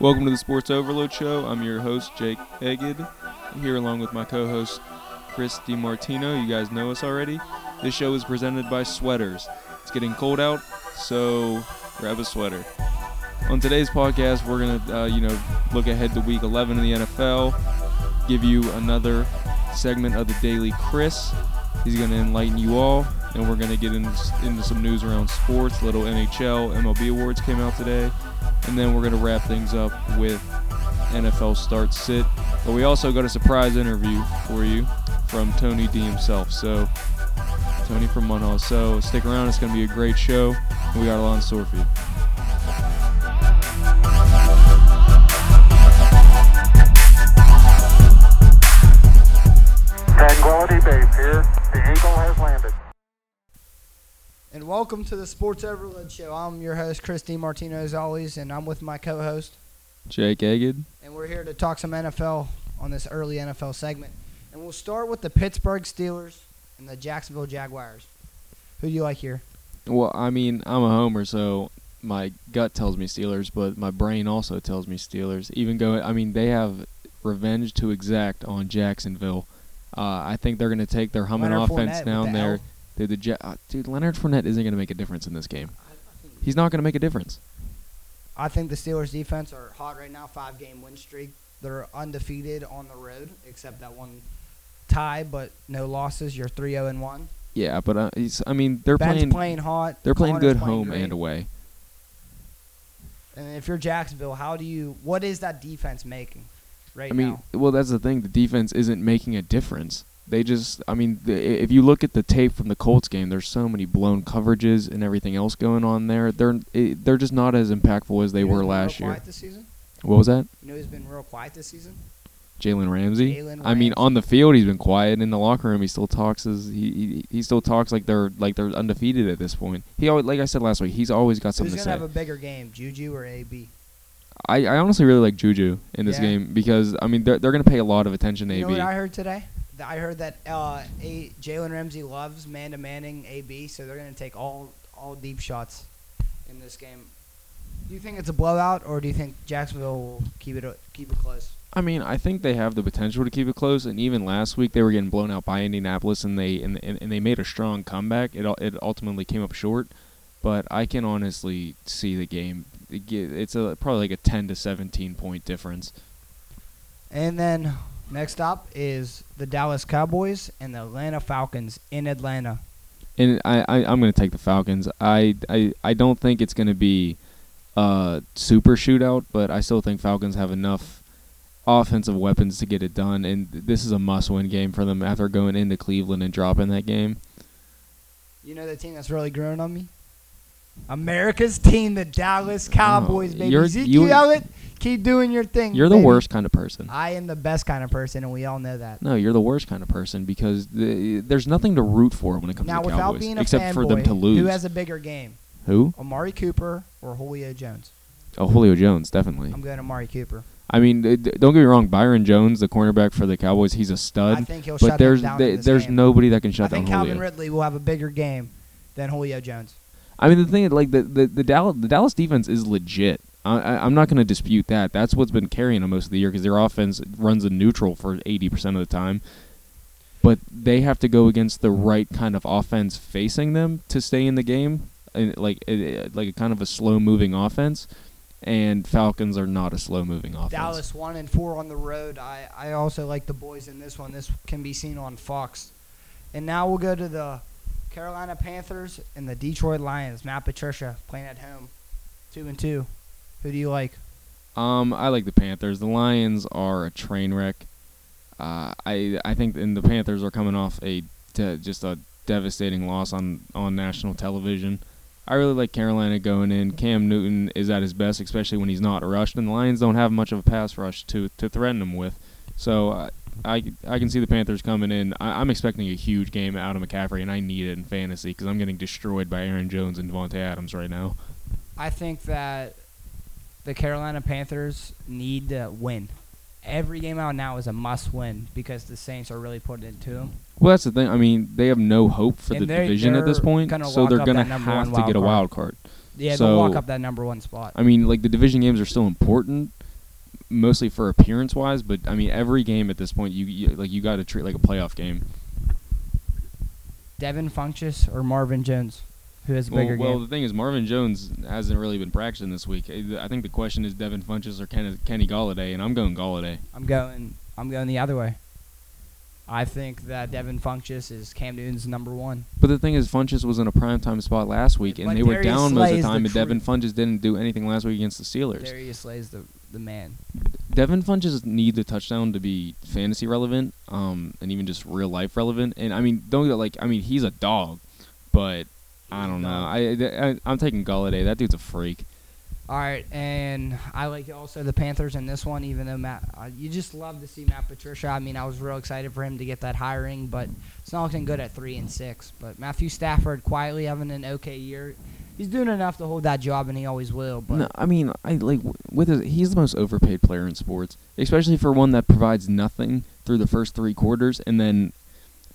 Welcome to the Sports Overload Show. I'm your host, Jake Egged. I'm here along with my co host, Chris DiMartino. You guys know us already. This show is presented by Sweaters. It's getting cold out, so grab a sweater. On today's podcast, we're going to, uh, you know, look ahead to week 11 in the NFL, give you another segment of the Daily Chris. He's going to enlighten you all, and we're going to get into, into some news around sports. Little NHL, MLB awards came out today, and then we're going to wrap things up with NFL start sit. But we also got a surprise interview for you from Tony D himself. So, Tony from Munhall. So, stick around. It's going to be a great show. We got a lot in store for you. Welcome to the Sports Overload Show. I'm your host, Chris DiMartino, as always, and I'm with my co host. Jake Agid. And we're here to talk some NFL on this early NFL segment. And we'll start with the Pittsburgh Steelers and the Jacksonville Jaguars. Who do you like here? Well, I mean, I'm a homer, so my gut tells me Steelers, but my brain also tells me Steelers. Even go, I mean, they have revenge to exact on Jacksonville. Uh, I think they're going to take their humming Leonard offense Fournette down the there. L. Dude, the uh, dude, Leonard Fournette isn't going to make a difference in this game. He's not going to make a difference. I think the Steelers defense are hot right now, five game win streak. They're undefeated on the road, except that one tie, but no losses. You're 3 0 and 1. Yeah, but uh, he's, I mean, they're Ben's playing. playing hot. they're playing Connor's good playing home great. and away. And if you're Jacksonville, how do you? What is that defense making right I mean, now? well, that's the thing. The defense isn't making a difference. They just, I mean, the, if you look at the tape from the Colts game, there's so many blown coverages and everything else going on there. They're eh, they're just not as impactful as they You know were who's last year. What was that? You know who's been real quiet this season? Jalen Ramsey. Jalen I mean, on the field he's been quiet. In the locker room, he still talks as he, he he still talks like they're like they're undefeated at this point. He always, like I said last week, he's always got something to Who's to gonna say. have a bigger game, Juju or AB? I, I honestly really like Juju in this Yeah. game because I mean they're they're gonna pay a lot of attention to You know AB. what I heard today? I heard that uh, a- Jalen Ramsey loves man to manning AB, so they're gonna take all all deep shots in this game. Do you think it's a blowout, or do you think Jacksonville will keep it keep it close? I mean, I think they have the potential to keep it close. And even last week, they were getting blown out by Indianapolis, and they and, and, and they made a strong comeback. It it ultimately came up short, but I can honestly see the game. It's a probably like a ten to seventeen point difference. And then next up is the Dallas Cowboys and the Atlanta Falcons in Atlanta. And I, I I'm gonna take the Falcons. I I, I don't think it's gonna be a super shootout, but I still think Falcons have enough offensive weapons to get it done. And this is a must-win game for them after going into Cleveland and dropping that game. You know the team that's really growing on me? America's team, the Dallas Cowboys, Oh, baby. you- Elliott, keep doing your thing. You're the baby. worst kind of person. I am the best kind of person, and we all know that. No, you're the worst kind of person because the, there's nothing to root for when it comes Now, to the without Cowboys, being a except for them to lose. who has a bigger game, Who? Amari Cooper or Julio Jones? Oh, Julio Jones, definitely. I'm going Amari Cooper. I mean, don't get me wrong. Byron Jones, the cornerback for the Cowboys, he's a stud. I think he'll But shut there's down th- in there's game. nobody that can I shut down think Calvin Ridley will have a bigger game than Julio Jones. I mean, the thing, is, like the the, the Dallas the Dallas defense is legit. I, I'm not going to dispute that. That's what's been carrying them most of the year because their offense runs in neutral for 80% of the time. But they have to go against the right kind of offense facing them to stay in the game, and like like a kind of a slow moving offense. And Falcons are not a slow moving offense. Dallas one and four on the road. I, I also like the boys in this one. This can be seen on Fox. And now we'll go to the Carolina Panthers and the Detroit Lions. Matt Patricia playing at home, two and two. Who do you like? Um, I like the Panthers. The Lions are a train wreck. Uh, I I think and the Panthers are coming off a de- just a devastating loss on on national television. I really like Carolina going in. Cam Newton is at his best, especially when he's not rushed, and the Lions don't have much of a pass rush to to threaten him with. So uh, I I can see the Panthers coming in. I, I'm expecting a huge game out of McCaffrey, and I need it in fantasy because I'm getting destroyed by Aaron Jones and Davante Adams right now. I think that the Carolina Panthers need to win. Every game out now is a must win because the Saints are really putting it to them. Well, that's the thing. I mean, they have no hope for And the division at this point, so they're gonna have to get a wild card. Yeah, So- they'll lock up that number one spot. I mean, like the division games are still important, mostly for appearance wise. But I mean, every game at this point, you, you like you got to treat like a playoff game. Devin Funchess or Marvin Jones, who has a Well, bigger well, game. the thing is, Marvin Jones hasn't really been practicing this week. I think the question is Devin Funchess or Ken, Kenny Golladay, and I'm going Golladay. I'm going. I'm going the other way. I think that Devin Funchess is Cam Newton's number one. But the thing is, Funchess was in a prime time spot last week, and But they were Darius down Slay most of the is the time, and Devin. Funchess didn't do anything last week against the Steelers. Darius Slay's the the man. Devin Funchess needs a touchdown to be fantasy relevant, um, and even just real life relevant. And I mean, don't get like I mean, he's a dog, but I don't know. I, I I'm taking Golladay. That dude's a freak. All right, and I like also the Panthers in this one, even though Matt, uh, you just love to see Matt Patricia. I mean, I was real excited for him to get that hiring, but it's not looking good at three and six. But Matthew Stafford quietly having an okay year. He's doing enough to hold that job, and he always will. But no, I mean, I like with his, he's the most overpaid player in sports, especially for one that provides nothing through the first three quarters, and then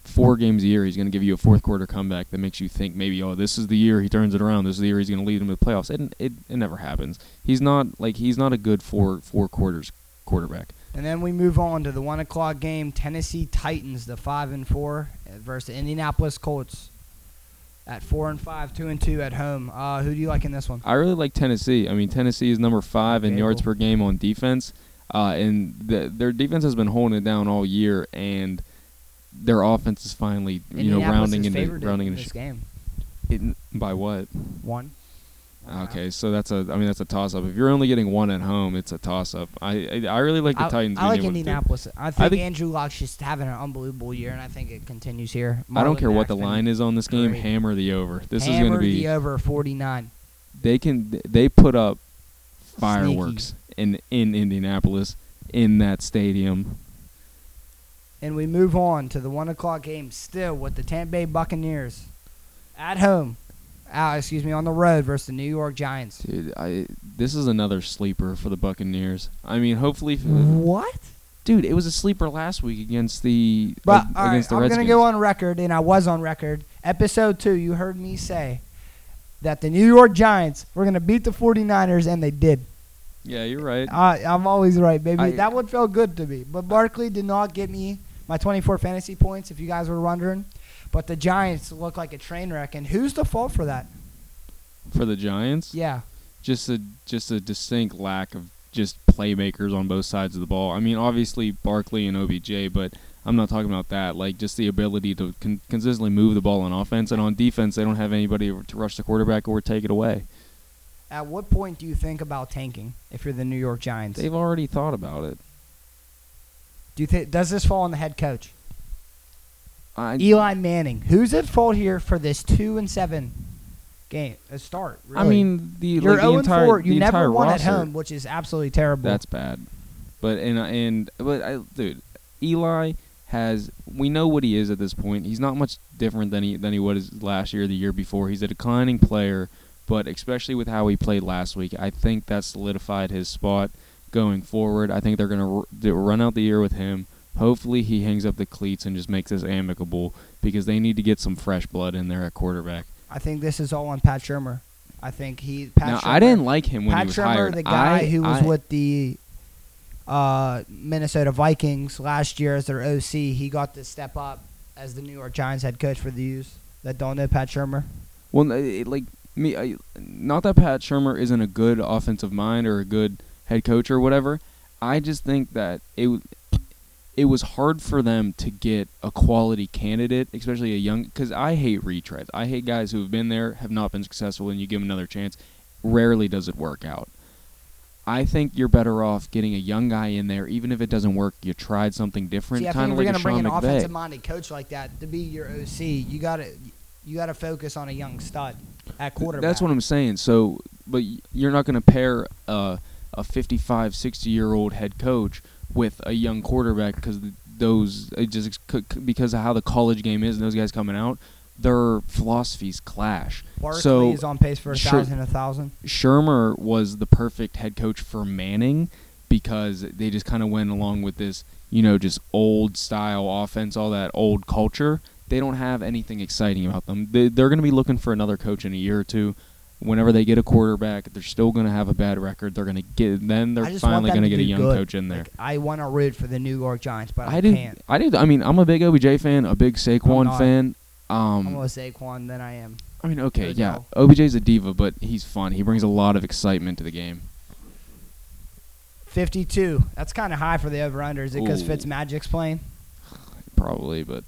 four games a year he's going to give you a fourth quarter comeback that makes you think maybe oh this is the year he turns it around. This is the year he's going to lead them to the playoffs. It, it it never happens. He's not like he's not a good four four quarters quarterback. And then we move on to the one o'clock game: Tennessee Titans, the five and four, uh, versus the Indianapolis Colts at four and five, two and two at home. Uh, who do you like in this one? I really like Tennessee. I mean, Tennessee is number five in yards cool. per game on defense, uh, and the, their defense has been holding it down all year, and their offense is finally, you know, rounding into rounding in into this sh- game. it, by what? One. Okay, so that's a. I mean, that's a toss up. If you're only getting one at home, it's a toss up. I I, I really like the I, Titans. I like able to do- Indianapolis. I think, think- Andrew Luck's just having an unbelievable year, and I think it continues here. I don't Marlon care what the line is on this game. great. Hammer the over. This is going to be. the over 49. They can. They put up fireworks in in Indianapolis in that stadium. And we move on to the one o'clock game still with the Tampa Bay Buccaneers at home. Uh, excuse me, on the road versus the New York Giants. Dude, I this is another sleeper for the Buccaneers. I mean, hopefully, What? dude, it was a sleeper last week against the But uh, all right, against the I'm Redskins. gonna go on record, and I was on record. Episode two, you heard me say that the New York Giants were gonna beat the 49ers, and they did. Yeah, you're right. I, I'm always right, baby. I- that one felt good to me. But Barkley did not get me my 24 fantasy points, if you guys were wondering. But the Giants look like a train wreck, and who's the fault for that? For the Giants, Yeah, just a just a distinct lack of just playmakers on both sides of the ball. I mean, obviously Barkley and OBJ, but I'm not talking about that. Like just the ability to con- consistently move the ball on offense and on defense, they don't have anybody to rush the quarterback or take it away. At what point do you think about tanking if you're the New York Giants? They've already thought about it. Do you think does this fall on the head coach? I, Eli Manning. Who's at fault here for this two and seven game a start? I mean, the you're like the oh zero entire four. You the never entire won roster, at home, which is absolutely terrible. That's bad. But and and but I, dude, Eli has we know what he is at this point. He's not much different than he than he was last year, the year before. He's a declining player, but especially with how he played last week, I think that solidified his spot going forward. I think they're gonna r- run out the year with him. Hopefully, he hangs up the cleats and just makes this amicable because they need to get some fresh blood in there at quarterback. I think this is all on Pat Shurmur. I think he. Pat now, Shurmur, I didn't like him when Pat he was Shurmur, hired. the guy I- who was I- with the uh, Minnesota Vikings last year as their OC, he got to step up as the New York Giants head coach for the U's that don't know Pat Shurmur. Well, like me, I, not that Pat Shurmur isn't a good offensive mind or a good head coach or whatever. I just think that it it was hard for them to get a quality candidate, especially a young. Because I hate retreads. I hate guys who have been there, have not been successful, and you give them another chance. Rarely does it work out. I think you're better off getting a young guy in there, even if it doesn't work. You tried something different, See, I kind think of like you're a gonna bring an McVay. offensive-minded coach like that to be your OC, you gotta you gotta focus on a young stud at quarterback. That's what I'm saying. So, but you're not going to pair uh, a 55, 60 year old head coach with a young quarterback because those it just because of how the college game is and those guys coming out, their philosophies clash. Barkley so is on pace for a sure- thousand, a thousand. Shurmur was the perfect head coach for Manning because they just kind of went along with this, you know, just old style offense, all that old culture. They don't have anything exciting about them. They, they're going to be looking for another coach in a year or two. Whenever they get a quarterback, they're still going to have a bad record. They're going to get then they're I just want finally going to get a young good. coach in there. Like, I want to root for the New York Giants, but I, I can't. I do. I mean, I'm a big OBJ fan, a big Saquon fan. I'm Um, more Saquon than I am. I mean, okay, yeah. yeah, OBJ's a diva, but he's fun. He brings a lot of excitement to the game. 52. That's kind of high for the over/under. Is it because. Fitzmagic's playing? Probably, but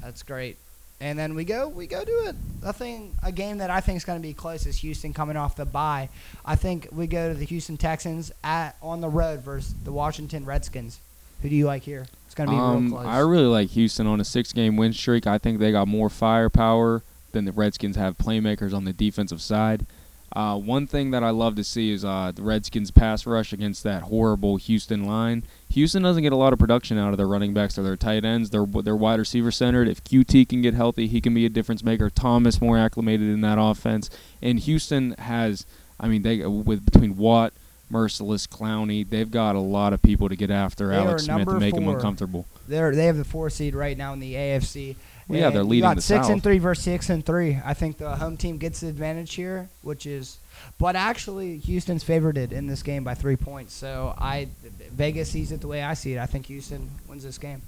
That's great. And then we go we go to it. I think a game that I think is going to be close is Houston coming off the bye. I think we go to the Houston Texans at on the road versus the Washington Redskins. Who do you like here? It's going to be um, real close. I really like Houston on a six-game win streak. I think they got more firepower than the Redskins have playmakers on the defensive side. Uh, one thing that I love to see is uh, the Redskins pass rush against that horrible Houston line. Houston doesn't get a lot of production out of their running backs or their tight ends. They're they're wide receiver centered. If QT can get healthy, he can be a difference maker. Thomas more acclimated in that offense, and Houston has, I mean, they with between Watt, Mercilus, Clowney, they've got a lot of people to get after They Alex Smith and make him uncomfortable. They're they have the four seed right now in the AFC. Well, yeah, they're leading the six South. and three versus six and three. I think the home team gets the advantage here, which is, but actually Houston's favored it in this game by three points. So I Vegas sees it the way I see it. I think Houston wins this game.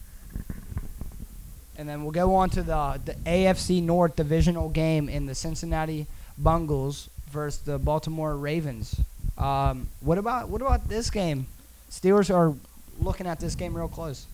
And then we'll go on to the the AFC North divisional game in the Cincinnati Bungles versus the Baltimore Ravens. Um, what about what about this game? Steelers are looking at this game real close.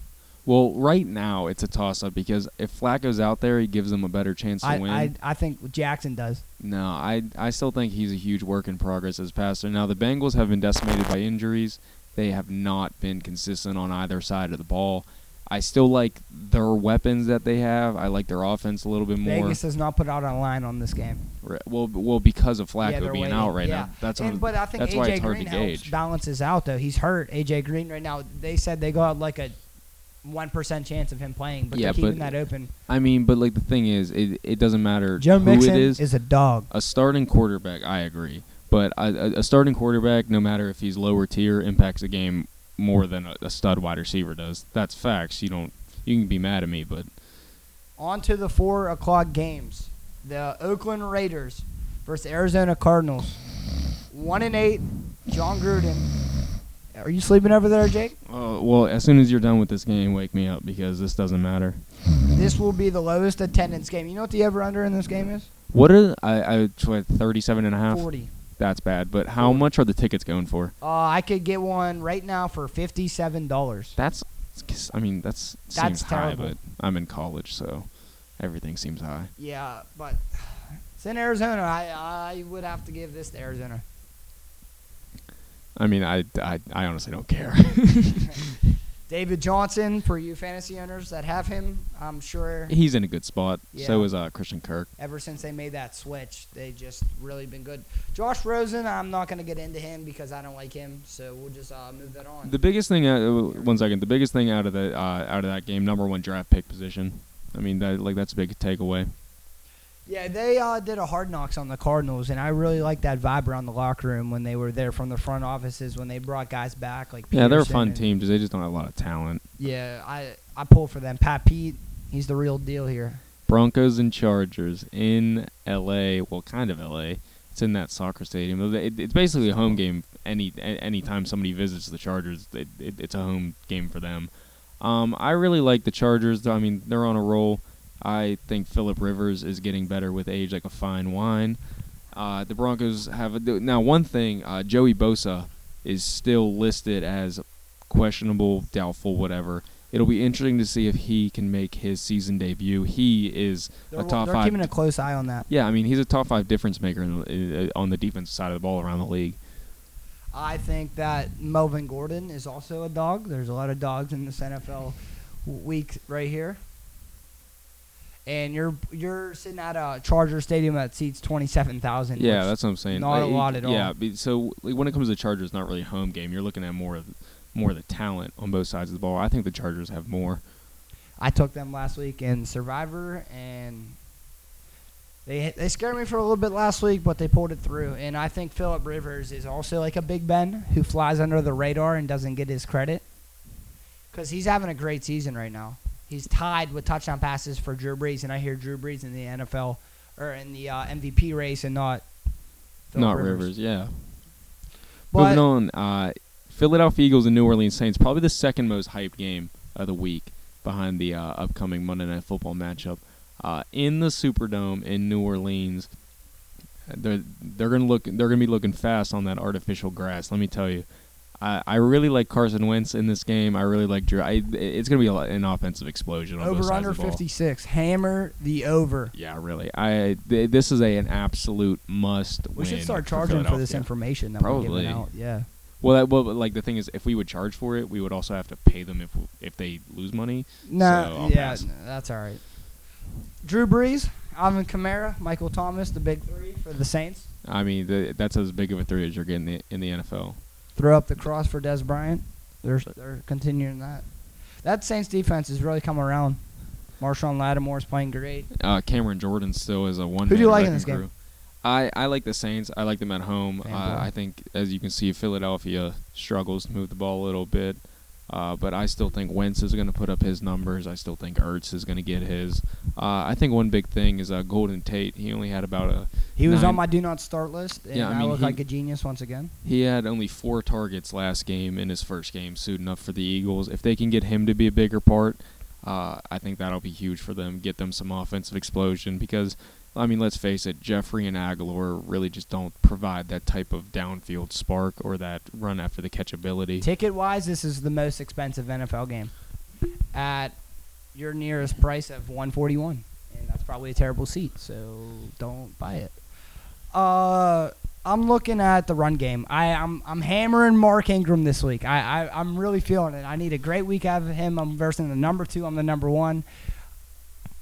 Well, right now it's a toss up because if Flacco's out there, he gives them a better chance to I, win. I I think Jackson does. No, I I still think he's a huge work in progress as passer. Now the Bengals have been decimated by injuries. They have not been consistent on either side of the ball. I still like their weapons that they have. I like their offense a little bit more. Vegas does not put out a line on this game. Well, well, because of Flacco yeah, being waiting. out right yeah. now. That's and, but I think that's AJ why it's hard Green to gauge. balances out though. He's hurt. AJ Green right now. They said they got like a one percent chance of him playing, but Yeah, they're keeping but that open. I mean, but like the thing is, it it doesn't matter Joe who Mixon it is. Is. a dog. a starting quarterback, I agree, but a starting quarterback, no matter if he's lower tier, impacts the game more than a, a stud wide receiver does. That's facts. You don't. You can be mad at me, but On to the four o'clock games. The Oakland Raiders versus Arizona Cardinals. One and eight. Jon Gruden. Are you sleeping over there, Jake? uh, well, as soon as you're done with this game, wake me up because this doesn't matter. This will be the lowest attendance game. You know what the over under in this game is? What are I? I what, 37 and a half. Forty. That's bad. But how Forty. much are the tickets going for? Uh, I could get one right now for fifty-seven dollars. That's. I mean, that's That's seems high, but I'm in college, so everything seems high. Yeah, but it's in Arizona. I I would have to give this to Arizona. I mean, I, I, I honestly don't care. David Johnson for you fantasy owners that have him. I'm sure He's in a good spot. So is uh, Christian Kirk. ever since they made that switch, they just really been good. Josh Rosen, I'm not gonna get into him because I don't like him. So we'll just uh, move that on. The biggest thing, uh, one second. The biggest thing out of the uh, out of that game, number one draft pick position. I mean, that like that's a big takeaway. Yeah, they uh, did a hard knocks on the Cardinals, and I really like that vibe around the locker room when they were there from the front offices when they brought guys back like Yeah, they're a fun and- team. because they just don't have a lot of talent. Yeah, I I pull for them. Pat Pete, he's the real deal here. Broncos and Chargers in L.A. Well, kind of L.A. It's in that soccer stadium. It, it's basically a home game. Any any time somebody visits the Chargers, it, it, it's a home game for them. Um, I really like the Chargers. I mean, they're on a roll. I think Philip Rivers is getting better with age, like a fine wine. Uh, the Broncos have a, now one thing. Uh, Joey Bosa is still listed as questionable, doubtful, whatever. It'll be interesting to see if he can make his season debut. He is They're, a top they're five. keeping a close eye on that. yeah, I mean he's a top five difference maker the- uh, on the defensive side of the ball around the league. I think that Melvin Gordon is also a dog. There's a lot of dogs in this NFL week right here. And you're you're sitting at a Charger stadium that seats twenty seven thousand. Yeah, that's what I'm saying. not a lot at Yeah, all. be- so when it comes to Chargers, not really a home game. You're looking at more of more of the talent on both sides of the ball. I think the Chargers have more. I took them last week in Survivor, and they they scared me for a little bit last week, but they pulled it through. And I think Philip Rivers is also like a Big Ben who flies under the radar and doesn't get his credit because he's having a great season right now. He's tied with touchdown passes for Drew Brees, and I hear Drew Brees in the NFL or in the uh, MVP race and not Philip not Rivers. Yeah. But Moving on, uh, Philadelphia Eagles and New Orleans Saints, probably the second most hyped game of the week behind the uh, upcoming Monday Night Football matchup uh, in the Superdome in New Orleans. They're they're gonna look they're gonna be looking fast on that artificial grass. Let me tell you, I, I really like Carson Wentz in this game. I really like Drew. I, it's gonna be a, an offensive explosion. On over under the ball. 56. Hammer the over. Yeah, really. I th- this is a an absolute must. We should start charging for this information that we're Probably. giving out. Yeah. Well, that, well, like the thing is, if we would charge for it, we would also have to pay them if if they lose money. No, So, yeah, that's all right. Drew Brees, Alvin Kamara, Michael Thomas, the big three for the Saints. I mean, the, that's as big of a three as you're getting i- in the NFL. Throw up the cross for Dez Bryant. They're they're continuing that. That Saints defense is really coming around. Marshon Lattimore is playing great. Uh, Cameron Jordan still is a one. Who do you like in this game? I, I like the Saints. I like them at home. Uh, I think, as you can see, Philadelphia struggles to move the ball a little bit. Uh, but I still think Wentz is going to put up his numbers. I still think Ertz is going to get his. Uh, I think one big thing is uh, Golden Tate. He only had about a He was Nine. on my do not start list, and Yeah, I I, look he- like a genius once again. He had only four targets last game in his first game, suiting up for the Eagles. If they can get him to be a bigger part, uh, I think that'll be huge for them. Get them some offensive explosion because, I mean, let's face it, Jeffery and Agholor really just don't provide that type of downfield spark or that run after the catch ability. Ticket wise, this is the most expensive NFL game at your nearest price of 141, and that's probably a terrible seat. So don't buy it. Uh, I'm looking at the run game. I, I'm I'm hammering Mark Ingram this week. I, I I'm really feeling it. I need a great week out of him. I'm versing the number two. I'm the number one.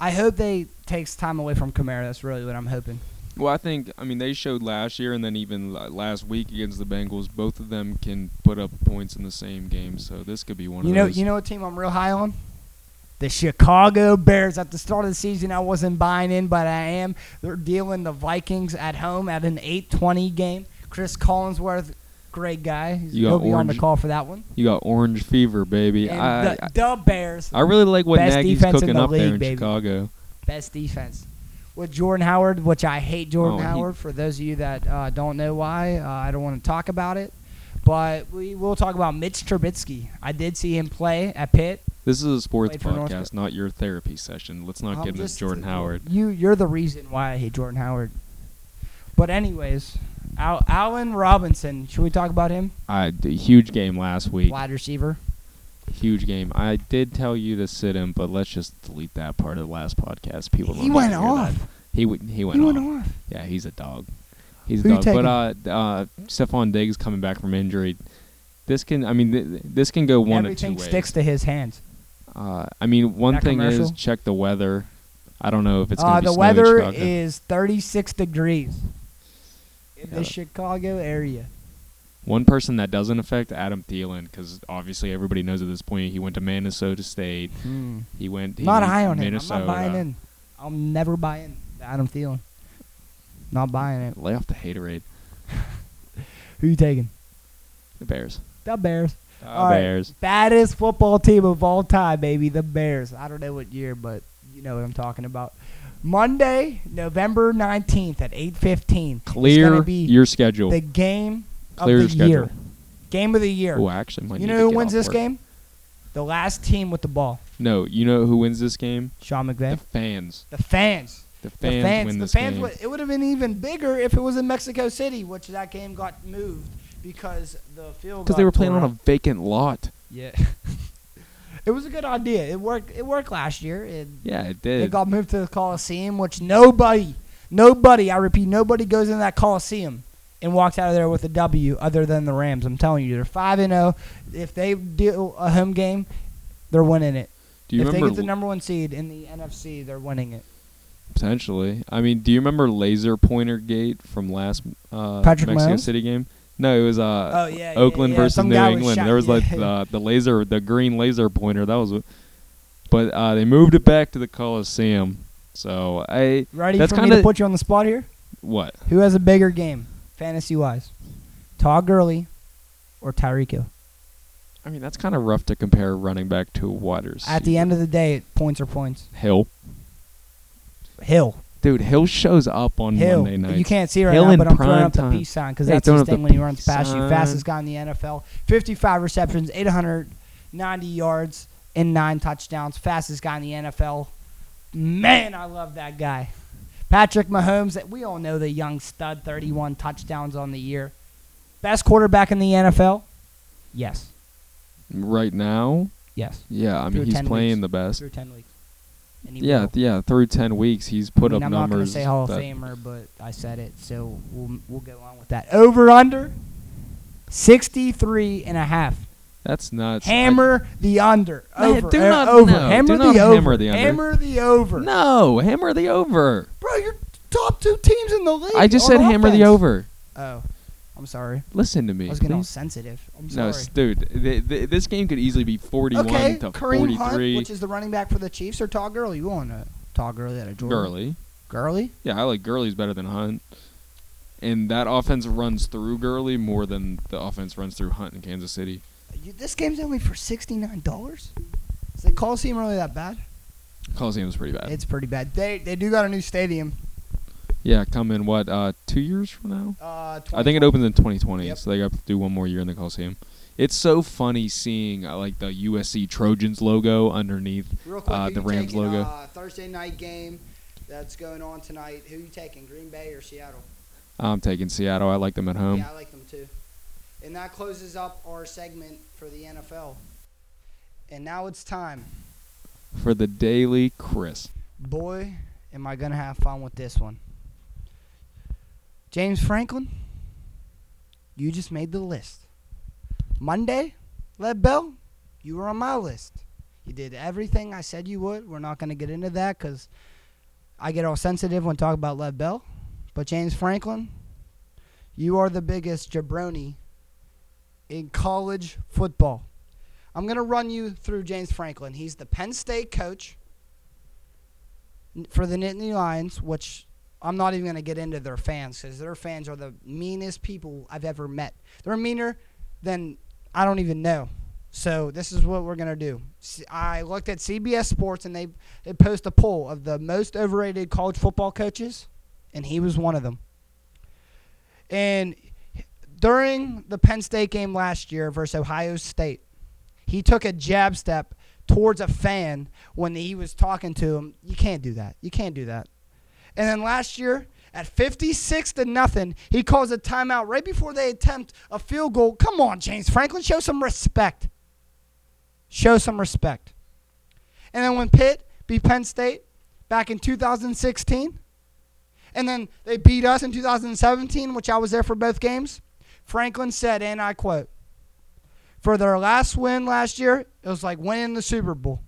I hope they takes time away from Kamara. That's really what I'm hoping. Well, I think I mean they showed last year and then even last week against the Bengals, both of them can put up points in the same game. So this could be one You of know, those. you know what team I'm real high on? The Chicago Bears. At the start of the season, I wasn't buying in, but I am. They're dealing the Vikings at home at an 8-20 game. Cris Collinsworth, great guy. He's, You got he'll be on the call for that one. you got Orange Fever, baby. I, the, the Bears, I really like what Best Nagy's cooking up there in baby. Chicago. Best defense. With Jordan Howard, which I hate Jordan Oh, he- Howard. For those of you that uh, don't know why, uh, I don't want to talk about it. But we will talk about Mitch Trubisky. I did see him play at Pitt. This is a sports Played for North podcast, not your therapy session. Let's not I'm get into Jordan Howard. You you're the reason why I hate Jordan Howard. But anyways, Al- Allen Robinson. Should we talk about him? I d- huge game last week. Wide receiver. Huge game. I did tell you to sit him, but let's just delete that part of the last podcast. People He don't went to hear off. that. He w- he went He off. went off. Yeah, he's a dog. He's Who a dog. But uh, uh, Stefon Diggs coming back from injury. This can, I mean, th- this can go one Everything of two ways. sticks to his hands. Uh, I mean, one That thing is check the weather. I don't know if it's Uh, gonna be the weather is 36 degrees in Yeah. the Chicago area. One person that doesn't affect Adam Thielen because obviously everybody knows at this point he went to Minnesota State. Hmm. He went. He not high on him. I'm Minnesota. not buying in. I'll never buy in. Adam Thielen. Not buying it. Lay off the haterade. Who you taking? The Bears. The Bears. The All right. Bears. Baddest football team of all time, baby. The Bears. I don't know what year, but you know what I'm talking about. Monday, November 19th at 8:15. Clear be your schedule. the game Clear of the your year. Game of the year. Oh, I actually might you need know to who get wins off this work. game? The last team with the ball. No, you know who wins this game? Sean The McVay. fans. The fans. The fans, The fans, fans. win the this fans. game. Would, it would have been even bigger if it was in Mexico City, which that game got moved because the field. Because they got were playing tore on a up. vacant lot. Yeah. it was a good idea. It worked. It worked last year. It, Yeah, it did. it got moved to the Coliseum, which nobody, nobody, I repeat, nobody goes in that Coliseum and walks out of there with a W other than the Rams. I'm telling you, they're five and zero. If they do a home game, they're winning it. do you if they get the number one seed in the NFC, they're winning it. potentially? I mean, do you remember laser pointer gate from last uh, Patrick Mexico Mahomes? City game? No, it was uh, oh yeah, yeah, Oakland yeah. versus Some New England. shot- there was like the the laser, the green laser pointer. That was, but uh, they moved it back to the Coliseum. So I Ready that's for me to kinda- put you on the spot here? what? Who has a bigger game, fantasy wise? Todd Gurley or Tyreek Hill? I mean, that's kind of rough to compare running back to a wide receiver. At the end of the day, points are points. Hill. Hill. Dude, Hill shows up on Hill. Monday night. You can't see it right Hill now, but I'm throwing prime up the peace sign because Hey, that's throwing his up the thing when he runs peace past you. Fastest guy in the NFL. 55 receptions, 890 yards, and nine touchdowns. Fastest guy in the NFL. Man, I love that guy. Patrick Mahomes. We all know the young stud, 31 touchdowns on the year. Best quarterback in the NFL. Yes. Right now, Yes. yeah, I mean he's playing weeks. the best. Through 10 weeks. Yeah, will. yeah. Through ten weeks, he's put I mean, up I'm not numbers. to say Hall of Famer, but I said it, so we'll we'll go on with that. Over under 63 and a half. That's nuts. I- Hammer the under. Man, Over. do uh, not- over. no, hammer do not the over. hammer the under. Hammer the over. no, hammer the over. Bro, you're top two teams in the league. I just on said hammer the offense. over. Oh, I'm sorry. Listen to me, I was getting all please. sensitive. I'm No, sorry. s- dude, th- th- this game could easily be forty-one okay, to Kareem Hunt, which is the running back for the Chiefs, or Todd Gurley. You want to Todd Gurley out of Georgia? Gurley. Gurley? Yeah, I like Gurley's better than Hunt. And that offense runs through Gurley more than the offense runs through Hunt in Kansas City. You, this game's only for $69. Is the Coliseum really that bad? Coliseum's pretty bad. It's pretty bad. They they do got a new stadium. Yeah, come in what uh, two years from now? Uh, I think it opens in 2020, Yep. so they got to do one more year in the Coliseum. It's so funny seeing uh, like the USC Trojans logo underneath. Real quick, uh, the Rams taking, logo. Uh, Thursday night game that's going on tonight. Who you taking? Green Bay or Seattle? I'm taking Seattle. I like them at home. Yeah, I like them too. And that closes up our segment for the NFL. And now it's time. For the Daily Chris. Boy, am I gonna have fun with this one. James Franklin, you just made the list. Monday, Led Bell, you were on my list. You did everything I said you would. We're not gonna get into that because I get all sensitive when talking about Led Bell. But James Franklin, you are the biggest jabroni in college football. I'm gonna run you through James Franklin. He's the Penn State coach for the Nittany Lions, which I'm not even going to get into their fans because their fans are the meanest people I've ever met. They're meaner than I don't even know. So this is what we're going to do. I looked at CBS Sports and they, they post a poll of the most overrated college football coaches, and he was one of them. And during the Penn State game last year versus Ohio State, he took a jab step towards a fan when he was talking to him. You can't do that. You can't do that. And then last year, at 56 to nothing, he calls a timeout right before they attempt a field goal. Come on, James Franklin, show some respect. Show some respect. And then when Pitt beat Penn State back in 2016, and then they beat us in 2017, which I was there for both games, Franklin said, and I quote, for their last win last year, it was like winning the Super Bowl.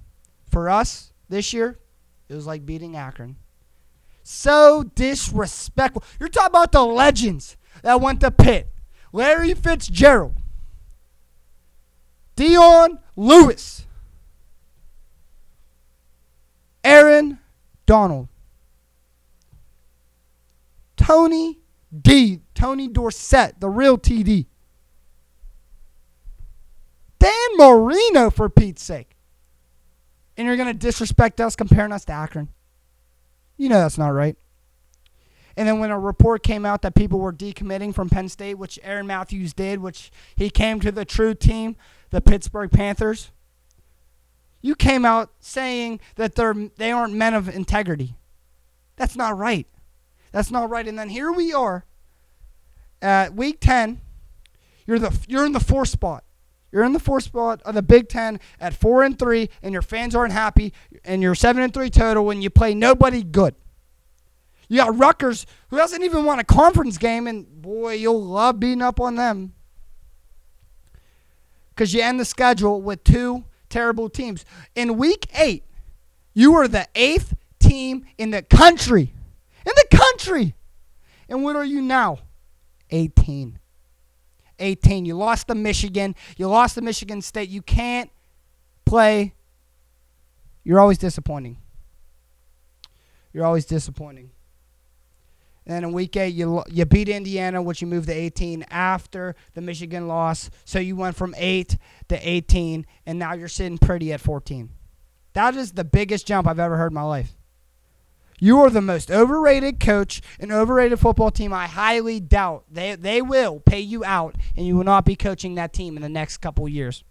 For us this year, it was like beating Akron. So disrespectful. You're talking about the legends that went to Pitt. Larry Fitzgerald. Dion Lewis. Aaron Donald. Tony D. Tony Dorsett, the real TD. Dan Marino, for Pete's sake. And you're going to disrespect us comparing us to Akron. You know that's not right. And then when a report came out that people were decommitting from Penn State, which Aaron Matthews did, which he came to the true team, the Pittsburgh Panthers, you came out saying that they're they aren't men of integrity. That's not right. That's not right. And then here we are at week 10. You're the you're in the fourth spot. You're in the fourth spot of the Big Ten at four and three, and your fans aren't happy, and you're seven and three total when you play nobody good. You got Rutgers, who doesn't even want a conference game, and boy, you'll love beating up on them. Because you end the schedule with two terrible teams. In week eight, you were the eighth team in the country. In the country. And what are you now? 18. 18. You lost to Michigan. You lost to Michigan State. You can't play. You're always disappointing. You're always disappointing. And then in week eight, you you beat Indiana, which you moved to 18 after the Michigan loss. So you went from eight to 18, and now you're sitting pretty at 14. That is the biggest jump I've ever heard in my life. You are the most overrated coach and overrated football team. I highly doubt they they will pay you out, and you will not be coaching that team in the next couple years.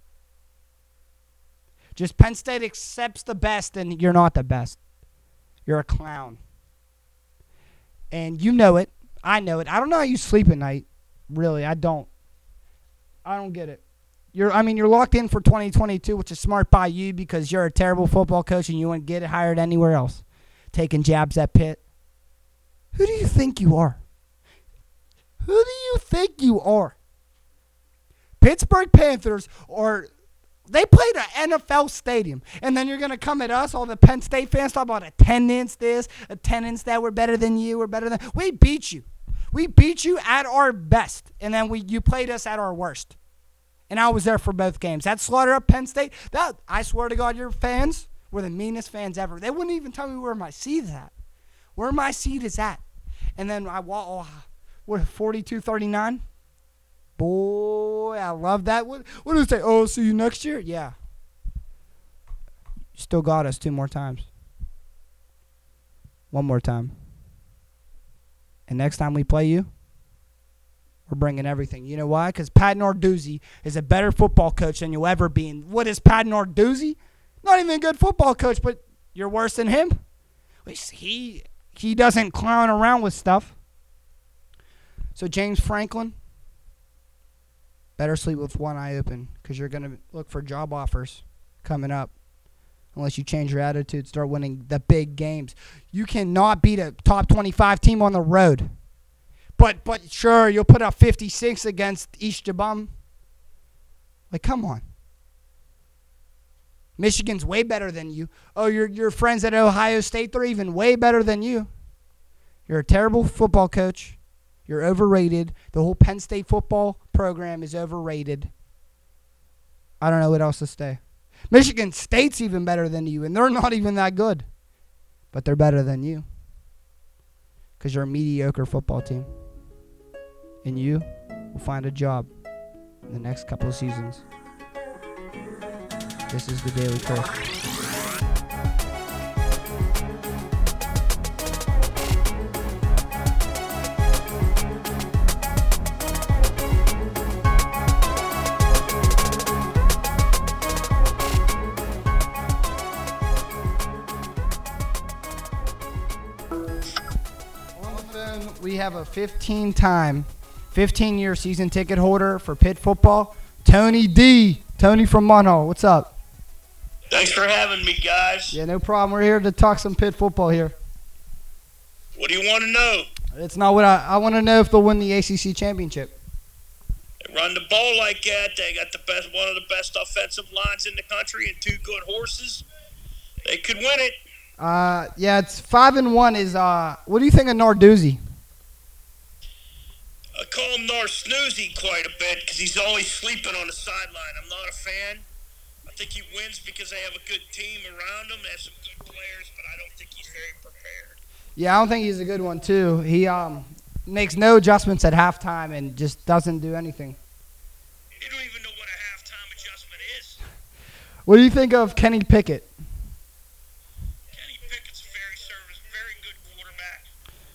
Just Penn State accepts the best, and you're not the best. You're a clown, and you know it. I know it. I don't know how you sleep at night. Really, I don't. I don't get it. You're, I mean, you're locked in for 2022, which is smart by you because you're a terrible football coach and you wouldn't get hired anywhere else. Taking jabs at Pitt. Who do you think you are? Who do you think you are? Pittsburgh Panthers or they played an NFL stadium, and then you're gonna come at us, all the Penn State fans, talk about attendance, this attendance that we're better than you, we're better than. We beat you, we beat you at our best, and then we you played us at our worst and I was there for both games. That slaughter up Penn State, that I swear to God, your fans were the meanest fans ever. They wouldn't even tell me where my seat is at. Where my seat is at. And then I walk, oh, what, 42 39? Boy, I love that. What, what did it say? Oh, see you next year? Yeah. Still got us two more times. One more time. And next time we play you, we're bringing everything. You know why? Because Pat Narduzzi is a better football coach than you'll ever be. And what is Pat Narduzzi? Not even a good football coach, but you're worse than him. He he doesn't clown around with stuff. So James Franklin, better sleep with one eye open because you're gonna look for job offers coming up. Unless you change your attitude, start winning the big games. You cannot beat a top 25 team on the road. But but sure, you'll put up 56 against East Jabum. Like, come on. Michigan's way better than you. Oh, your your friends at Ohio State, they're even way better than you. You're a terrible football coach. You're overrated. The whole Penn State football program is overrated. I don't know what else to say. Michigan State's even better than you, and they're not even that good. But they're better than you. Because you're a mediocre football team and you will find a job in the next couple of seasons. This is the Daily Curse. we have a 15 time 15 year season ticket holder for Pitt football, Tony D. Tony from Munhall. What's up? Thanks for having me, guys. Yeah, no problem. We're here to talk some Pitt football here. What do you want to know? It's not what I, I want to know if they'll win the ACC championship. They run the ball like that. They got the best, one of the best offensive lines in the country, and two good horses. They could win it. Uh, yeah, it's five and one. Is uh, what do you think of Narduzzi? I call him Narsnoozy quite a bit because he's always sleeping on the sideline. I'm not a fan. I think he wins because they have a good team around him. They have some good players, but I don't think he's very prepared. Yeah, I don't think he's a good one too. He um makes no adjustments at halftime and just doesn't do anything. You don't even know what a halftime adjustment is. What do you think of Kenny Pickett? Kenny Pickett's a very service, very good quarterback.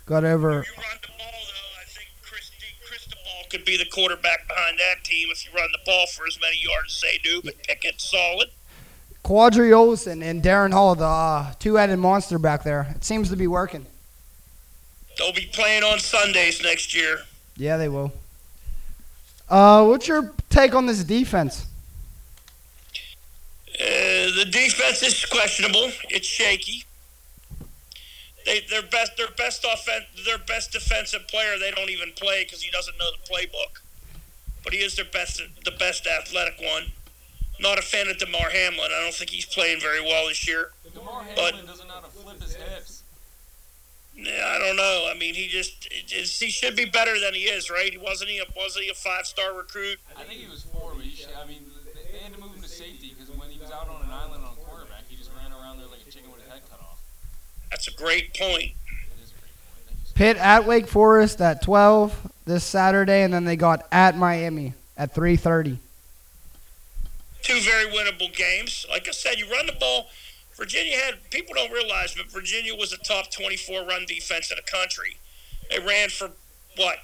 Got over. You run the ball though, I think Chris D. Cristobal could be the quarterback behind that team if you run the ball for as many yards as they do. But Pickett's solid. Qadree Ollison and Darren Hall, the uh, two-headed monster back there. It seems to be working. They'll be playing on Sundays next year. Yeah, they will. Uh, what's your take on this defense? Uh, the defense is questionable. It's shaky. They, their best, their best offense, their best defensive player. They don't even play because he doesn't know the playbook. But he is their best, the best athletic one. Not a fan of Damar Hamlin. I don't think he's playing very well this year. Damar But- Hamlin doesn't know how to flip his hips. Yeah, I don't know. I mean, he just he should be better than he is, right? He wasn't he a, wasn't he a five star recruit? I think he was four, but he should, I mean, they- they had to move him to safety because when he was out on an island on quarterback, he just ran around there like a chicken with his head cut off. That's a great point. It is a great point. Thank you. sir. Pitt at Wake Forest at 12 this Saturday, and then they got at Miami at 3:30. Two very winnable games. Like I said, you run the ball. Virginia had people don't realize, but Virginia was a top 24 run defense in the country. They ran for what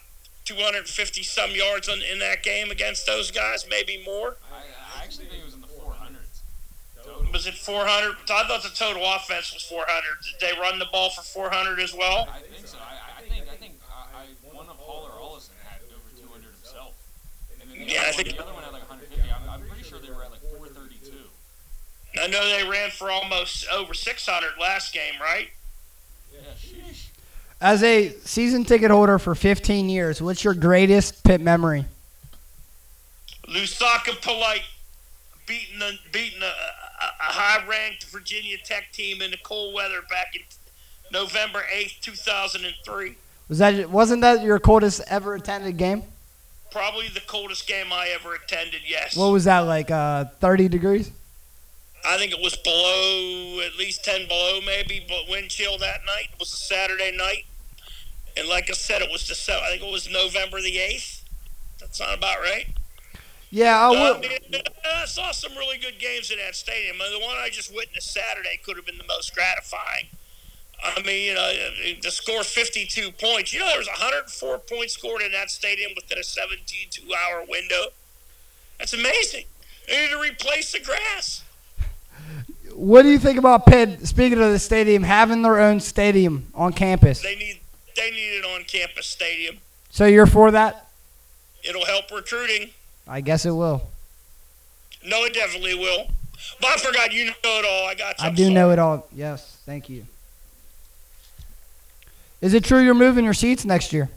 250 some yards on, in that game against those guys, maybe more. I, I actually think it was in the 400s. Was it 400? I thought the total offense was 400. Did they run the ball for 400 as well? I think so. I, I think I think I, I one of Hall or Ollison had over 200 himself. And then the, Yeah, I other, one, think- the other one had like 150. I'm, I'm pretty sure they were at like 432. I know they ran for almost over 600 last game, right? Yeah, sheesh. As a season ticket holder for 15 years, what's your greatest Pitt memory? Lousaka Polite beating the beating a, a, a high-ranked Virginia Tech team in the cold weather back in November 8th, 2003. Was that wasn't that your coldest ever attended game? Probably the coldest game I ever attended. Yes. What was that like? Uh, 30 degrees. I think it was below, at least 10 below, maybe, but wind chill that night. It was a Saturday night. And like I said, it was December, I think it was November the 8th. That's not about right? Yeah, I will. I saw some really good games in that stadium. The one I just witnessed Saturday could have been the most gratifying. I mean, you know, to score 52 points. You know, there was 104 points scored in that stadium within a 72 hour window. That's amazing. They need to replace the grass. What do you think about Pitt? Speaking of the stadium, having their own stadium on campus. They need they need an on campus stadium. So you're for that? It'll help recruiting. I guess it will. No, it definitely will. But I forgot you know it all. I got you. I do sorry. know it all. Yes, thank you. Is it true you're moving your seats next year?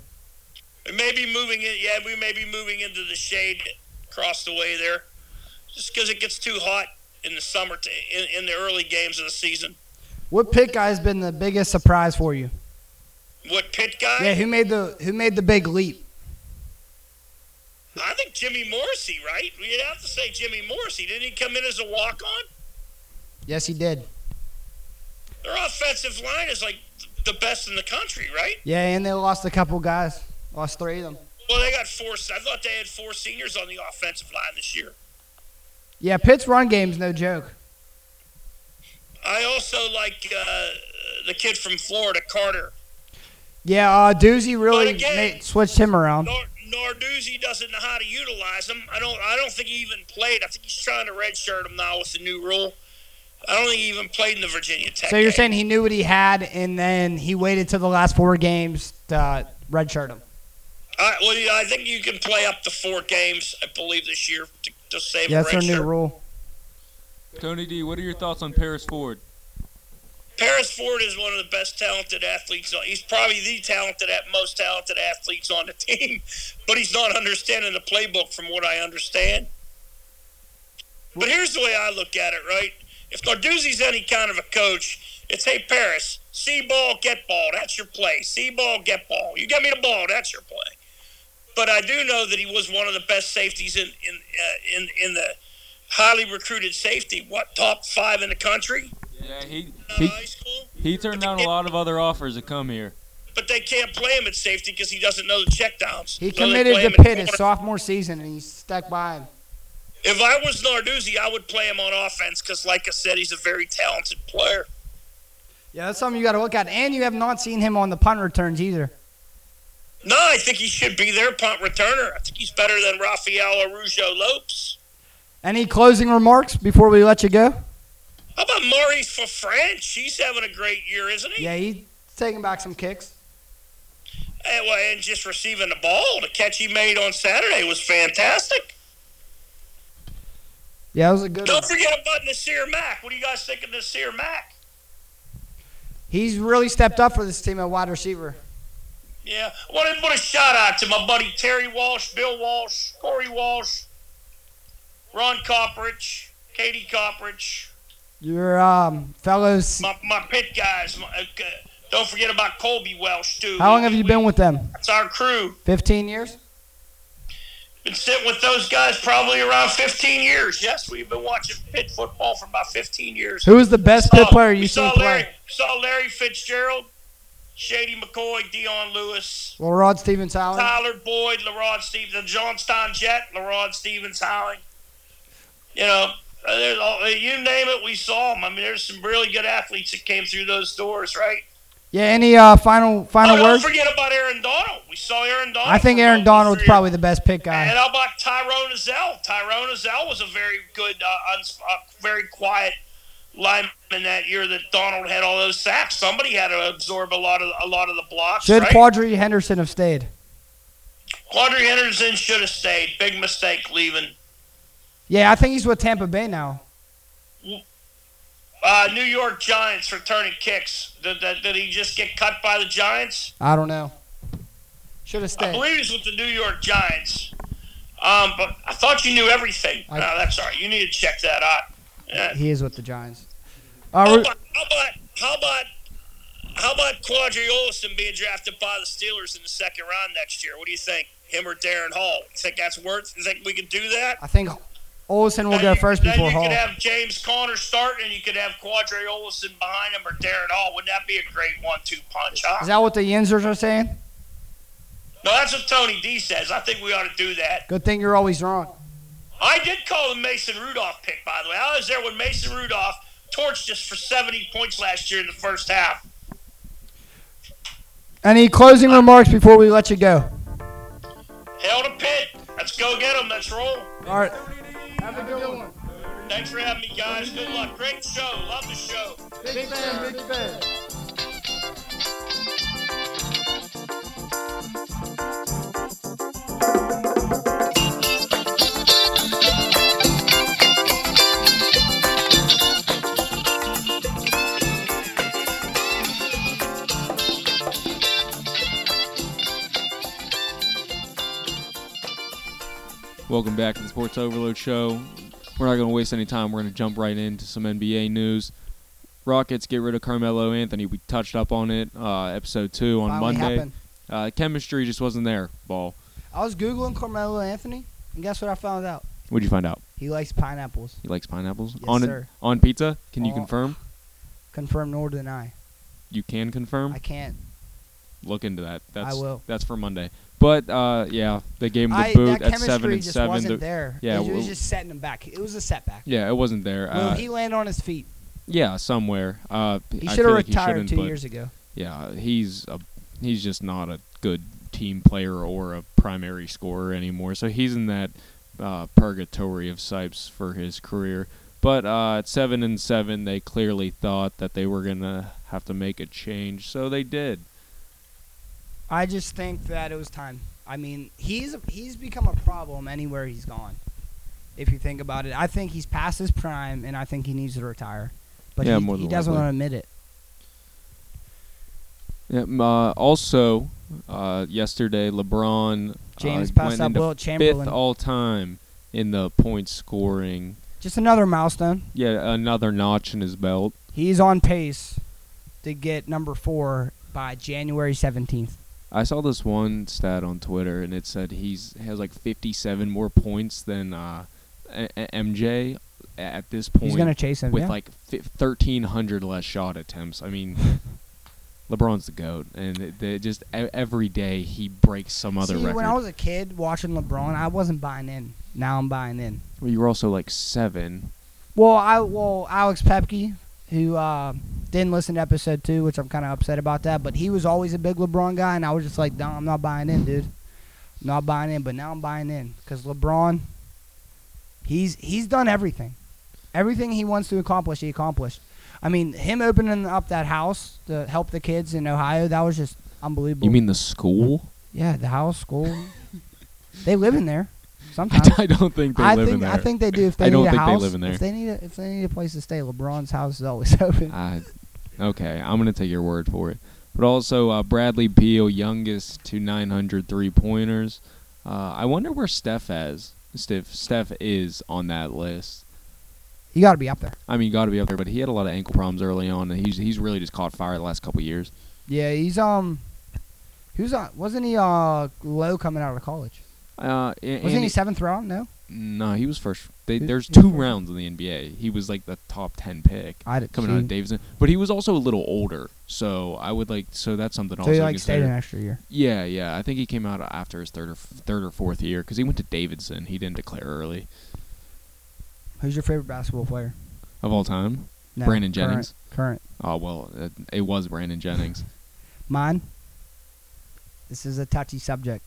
We may be moving it. Yeah, we may be moving into the shade across the way there, just because it gets too hot in the summer to, in, in the early games of the season. What Pitt guy has been the biggest surprise for you? What Pitt guy? Yeah, who made the who made the big leap? I think Jimmy Morrissey, right? We'd have to say Jimmy Morrissey. Didn't he come in as a walk on? Yes, he did. Their offensive line is like the best in the country, right? Yeah, and they lost a couple guys. Lost three of them. Well, they got four. I thought they had four seniors on the offensive line this year. Yeah, Pitt's run game's no joke. I also like uh, the kid from Florida, Carter. Yeah, uh, Doozy really again- made, switched him around. Nor- Narduzzi doesn't know how to utilize him. I don't. I don't think he even played. I think he's trying to redshirt him now with the new rule. I don't think he even played in the Virginia Tech. So you're game. saying he knew what he had, and then he waited till the last four games to redshirt him. I, well, yeah, I think you can play up to four games. I believe this year to, to save Yeah, a that's our new rule. Tony D, what are your thoughts on Paris Ford? Paris Ford is one of the best talented athletes. He's probably the talented, most talented athletes on the team, but he's not understanding the playbook from what I understand. But here's the way I look at it, right? If Narduzzi's any kind of a coach, it's hey Paris, see ball, get ball. That's your play. See ball, get ball. You get me the ball. That's your play. But I do know that he was one of the best safeties in in uh, in in the highly recruited safety. What top five in the country? Yeah, he Uh, he high school. he turned down a lot of other offers to come here. but they can't play him at safety because he doesn't know the checkdowns. He So committed to Pitt his sophomore season, and he stuck by him. If I was Narduzzi, I would play him on offense because, like I said, he's a very talented player. Yeah, that's something you got to look at. And you have not seen him on the punt returns either. No, I think he should be their punt returner. I think he's better than Rafael Araujo Lopes. Any closing remarks before we let you go? How about Maurice for Ffrench? He's having a great year, isn't he? Yeah, he's taking back some kicks. And, well, and just receiving the ball, the catch he made on Saturday was fantastic. Yeah, it was a good. Don't forget about Taysir Mack. What do you guys think of Taysir Mack? He's really stepped up for this team at wide receiver. Yeah, what a, what a shout out to my buddy Terry Walsh, Bill Walsh, Corey Walsh, Ron Copperidge, Katie Copperidge, Your um, fellows, my, my Pitt guys. My, uh, don't forget about Colby Welsh too. how long have you been with them? That's our crew. 15 years? Been sitting with those guys probably around 15 years. Yes, we've been watching Pitt football for about 15 years. Who is the best Saw- Pitt player you saw Larry, play? Saw Larry Fitzgerald, Shady McCoy, Dion Lewis, Well, Rod Stephens Allen. Tyler Boyd, LaRod Stephens, the Johnstown Jet, LaRod Stephens Howling. You know, uh, Uh, there's all, you name it, we saw them. I mean, there's some really good athletes that came through those doors, right? Yeah. Any uh, final final oh, don't words? forget about Aaron Donald. We saw Aaron Donald. I think Aaron Donald's three- probably the best pick And guy. how about Tyrone Ezell? Tyrone Ezell was a very good, uh, uns- uh, very quiet lineman that year that Donald had all those sacks. Somebody had to absorb a lot of a lot of the blocks. Should right? Quadree Henderson have stayed? Quadree Henderson should have stayed. Big mistake leaving. Yeah, I think he's with Tampa Bay now. Uh, New York Giants returning kicks. Did, did, did he just get cut by the Giants? I don't know. Should have stayed. I believe he's with the New York Giants. Um, but I thought you knew everything. I- no, that's all right. You need to check that out. Yeah. He is with the Giants. How Uh, about how about how about how about Qadree Ollison being drafted by the Steelers in the second round next year? What do you think? Him or Darrin Hall? You think that's worth? You think we could do that? I think Ollison will go you- first before you Hall. could have James Conner starting, and you could have Qadree Ollison behind him or Darrin Hall. Wouldn't that be a great one-two punch? Huh? Is that what the Yinzers are saying? no, that's what Tony D says. I think we ought to do that. Good thing you're always wrong. I did call the Mason Rudolph pick, by the way. I was there when Mason Rudolph torched us for 70 points last year in the first half. Any closing remarks before we let you go? Hell to Pitt. Let's go get them. Let's roll. All right. Have a good one. Thanks for having me, guys. Good luck. Great show. Love the show. Big fan, big fan. Welcome back to the Sports Overload Show. We're not going to waste any time. We're going to jump right into some NBA news. Rockets get rid of Carmelo Anthony. We touched up on it, uh, episode two on Finally Monday. Uh, chemistry just wasn't there. Ball. I was googling Carmelo Anthony, and guess what I found out? What'd you find out? He likes pineapples. He likes pineapples Yes, on sir. on pizza. Can you Oh. confirm? Confirm nor deny. You can confirm. I can't. Look into that. That's will. That's for Monday. But uh, yeah, they gave him the I, boot at seven and just seven. wasn't The- there. yeah, it, was just setting him back. It was a setback. yeah, it wasn't there. Will Uh, he land on his feet? yeah, somewhere. Uh, He should have retired shouldn't, two years ago. Yeah, he's a he's just not a good team player or a primary scorer anymore. So he's in that uh, purgatory of Sipes for his career. But uh, at seven and seven, they clearly thought that they were gonna have to make a change, so they did. I just think that it was time. I mean, he's he's become a problem anywhere he's gone. If you think about it, I think he's past his prime, and I think he needs to retire. But Yeah, he, he doesn't want to admit it. Yeah, uh, also, uh, yesterday LeBron James uh, passed went Wilt fifth Chamberlain. all time in the point scoring. Just another milestone. Yeah, another notch in his belt. He's on pace to get number four by January seventeenth. I saw this one stat on Twitter, and it said he's has like 57 more points than uh, A- A- MJ at this point. He's gonna chase him. with yeah. like fi 1,300 less shot attempts. I mean, LeBron's the goat, and it, just e- every day he breaks some other See, record. when I was a kid watching LeBron, I wasn't buying in. Now I'm buying in. well, you were also like seven. Well, I well Alex Pepke, who uh, didn't listen to episode two, which I'm kind of upset about that, but he was always a big LeBron guy, and I was just like, no, I'm not buying in, dude. I'm not buying in, but now I'm buying in because LeBron, he's he's done everything, everything he wants to accomplish, he accomplished. I mean, him opening up that house to help the kids in Ohio, that was just unbelievable. You mean the school? yeah, the house, school. they live in there sometimes. I don't think they I live think in there. I think they do. If they I need don't a think they live in there. if they need a, if they need a place to stay, LeBron's house is always open. Uh, okay, I'm gonna take your word for it. But also, uh, Bradley Beal, youngest to 900 three pointers. Uh, I wonder where Steph is. Steph Steph is on that list. You got to be up there. I mean, got to be up there, but he had a lot of ankle problems early on, and he's he's really just caught fire the last couple years. Yeah, he's um, he was uh, wasn't he uh low coming out of college? Uh, Wasn't he seventh round? No, No, he was first. They, there's two rounds in the NBA. He was like the top ten pick I did. coming see. out of Davidson, but he was also a little older. So I would like so that's something So also he like stayed an extra year. Yeah, yeah. I think he came out after his third or third or fourth year because he went to Davidson. He didn't declare early. Who's your favorite basketball player? of all time. No, Brandon current- Jennings. Current. Oh well, it, it was Brandon Jennings. Mine. This is a touchy subject.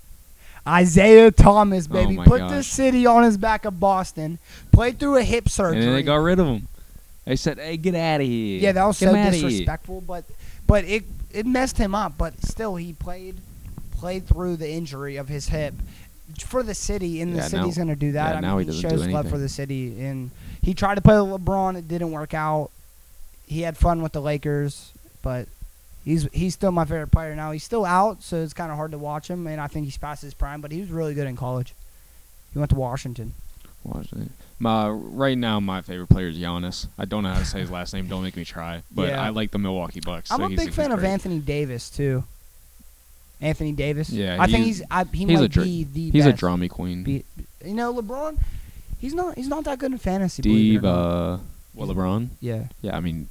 Isaiah Thomas, Oh baby, my put the gosh. city on his back of Boston. Played through a hip surgery. and they got rid of him. They said, "Hey, get out of here." yeah, that was Get so him outta here." disrespectful, but but it it messed him up. But still, he played played through the injury of his hip for the city, and the Yeah, now- city's gonna do that. yeah, I now mean, he he, shows love for the city, and he tried to play with LeBron. It didn't work out. He had fun with the Lakers, but he's he's still my favorite player now. He's still out, so it's kind of hard to watch him, and I think he's past his prime. But he was really good in college. He went to Washington. Washington. My right now, my favorite player is Giannis. I don't know how to say his last name. Don't make me try. But Yeah. I like the Milwaukee Bucks. I'm so a big fan of. Anthony Davis too. Anthony Davis. Yeah, I think he's-. I, he he's a might dra- be the. He's a best. drama queen. Be, you know, LeBron. He's not. He's not that good in fantasy. believe it or not. Uh, Diva. Well, LeBron. Yeah. Yeah, I mean,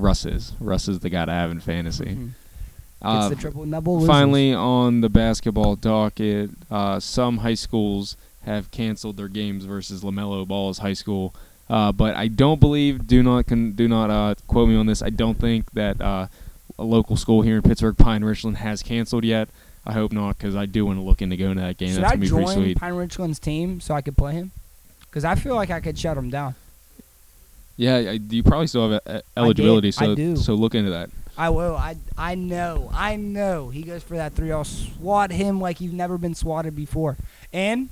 Russ is. Russ is the guy to have in fantasy. Mhm. Gets Uh, the triple double. Finally, on the basketball docket, uh, some high schools have canceled their games versus Lamelo Ball's high school. Uh, but I don't believe. Do not con- do not uh, quote me on this. I don't think that uh, a local school here in Pittsburgh, Pine Richland, has canceled yet. I hope not, because I do want to look into going to that game. Should That's I gonna be pretty join sweet. Pine Richland's team so I could play him? Because I feel like I could shut him down. Yeah, I, you probably still have uh, eligibility, I so do. so look into that. I will. I I know. I know. He goes for that three. I'll swat him like you've never been swatted before. And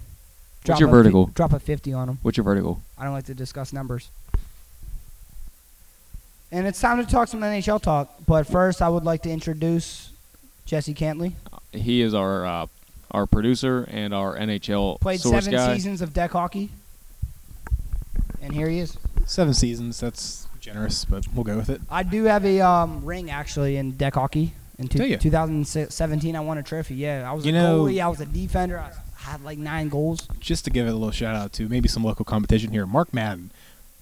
drop your a fi- vertical? drop a fifty on him. What's your vertical? I don't like to discuss numbers. And it's time to talk some NHL talk. But first, I would like to introduce Jesse Cantley. He is our uh, our producer and our NHL Played source seven guy. seasons of deck hockey. And here he is. Seven seasons. That's generous, but we'll go with it. I do have a um, ring actually in deck hockey. In two, 2017, I won a trophy. Yeah, I was You a know- goalie. I was a defender. I had like nine goals. Just to give it a little shout out to maybe some local competition here. Mark Madden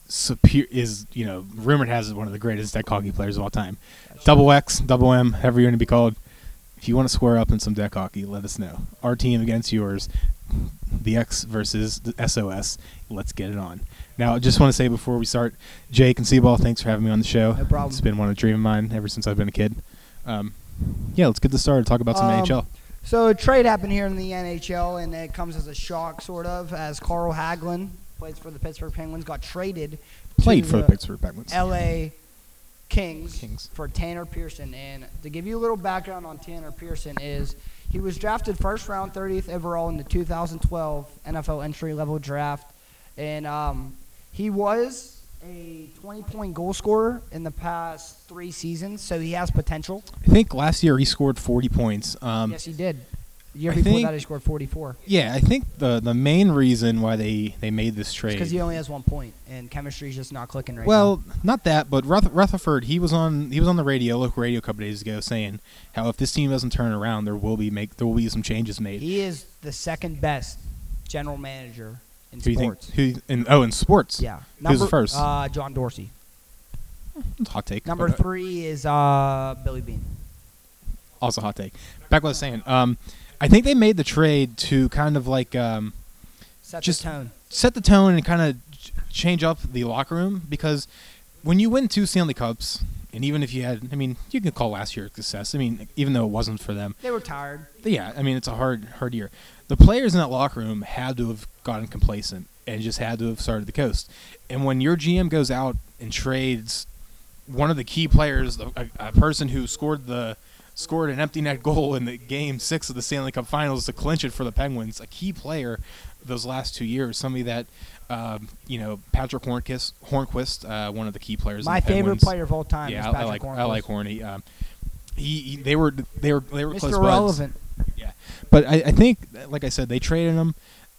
is you know rumored has is one of the greatest deck hockey players of all time. Double X, double M, however you want to be called. If you want to square up in some deck hockey, let us know. Our team against yours, the X versus the SOS. Let's get it on. Now, I just want to say before we start, Jake and Seaball, thanks for having me on the show. No problem. It's been one of the dream of mine ever since I've been a kid. Um, yeah, let's get this started. Talk about some Um, NHL. So a trade happened here in the NHL, and it comes as a shock, sort of, as Carl Hagelin plays for the Pittsburgh Penguins, got traded Played for the Pittsburgh Penguins. LA Kings, Kings. for Tanner Pearson. And to give you a little background on Tanner Pearson is he was drafted first round, 30th overall in the 2012 NFL entry level draft, and um, he was a 20 point goal scorer in the past three seasons, so he has potential. I think last year he scored 40 points. Um, yes, he did. The year I before think- that, he scored 44. Yeah, I think the the main reason why they, they made this trade. Because he only has one point, and chemistry's just not clicking right well, not that, but Ruth- Rutherford, he was on he was on the radio, local radio, a couple days ago, saying how if this team doesn't turn around, there will be make there will be some changes made. He is the second best general manager in who do you think? sports. Who in oh in sports? Yeah. Who's the first? Uh, John Dorsey. Hot take. Number uh, three is uh, Billy Beane. also hot take. Back what I was saying. Um, I think they made the trade to kind of like um, Set Just- the tone. set the tone and kind of change up the locker room because when you win two Stanley Cups, and even if you had, I mean, you can call last year a success. I mean, even though it wasn't for them, They were tired. Yeah, I mean, it's a hard, hard year. The players in that locker room had to have gotten complacent and just had to have started the coast. And when your GM goes out and trades one of the key players, a, a person who scored the scored an empty net goal in the game six of the Stanley Cup Finals to clinch it for the Penguins, a key player those last two years, somebody that um, you know, Patrick Hornqvist, Hornqvist, uh, one of the key players. in My the favorite Penguins. player of all time Yeah, is I, I Patrick like I like Hornqvist. Horny. Um, he, he they were they were they were close Mr. buds. Relevant. But I, I think, like I said, they traded him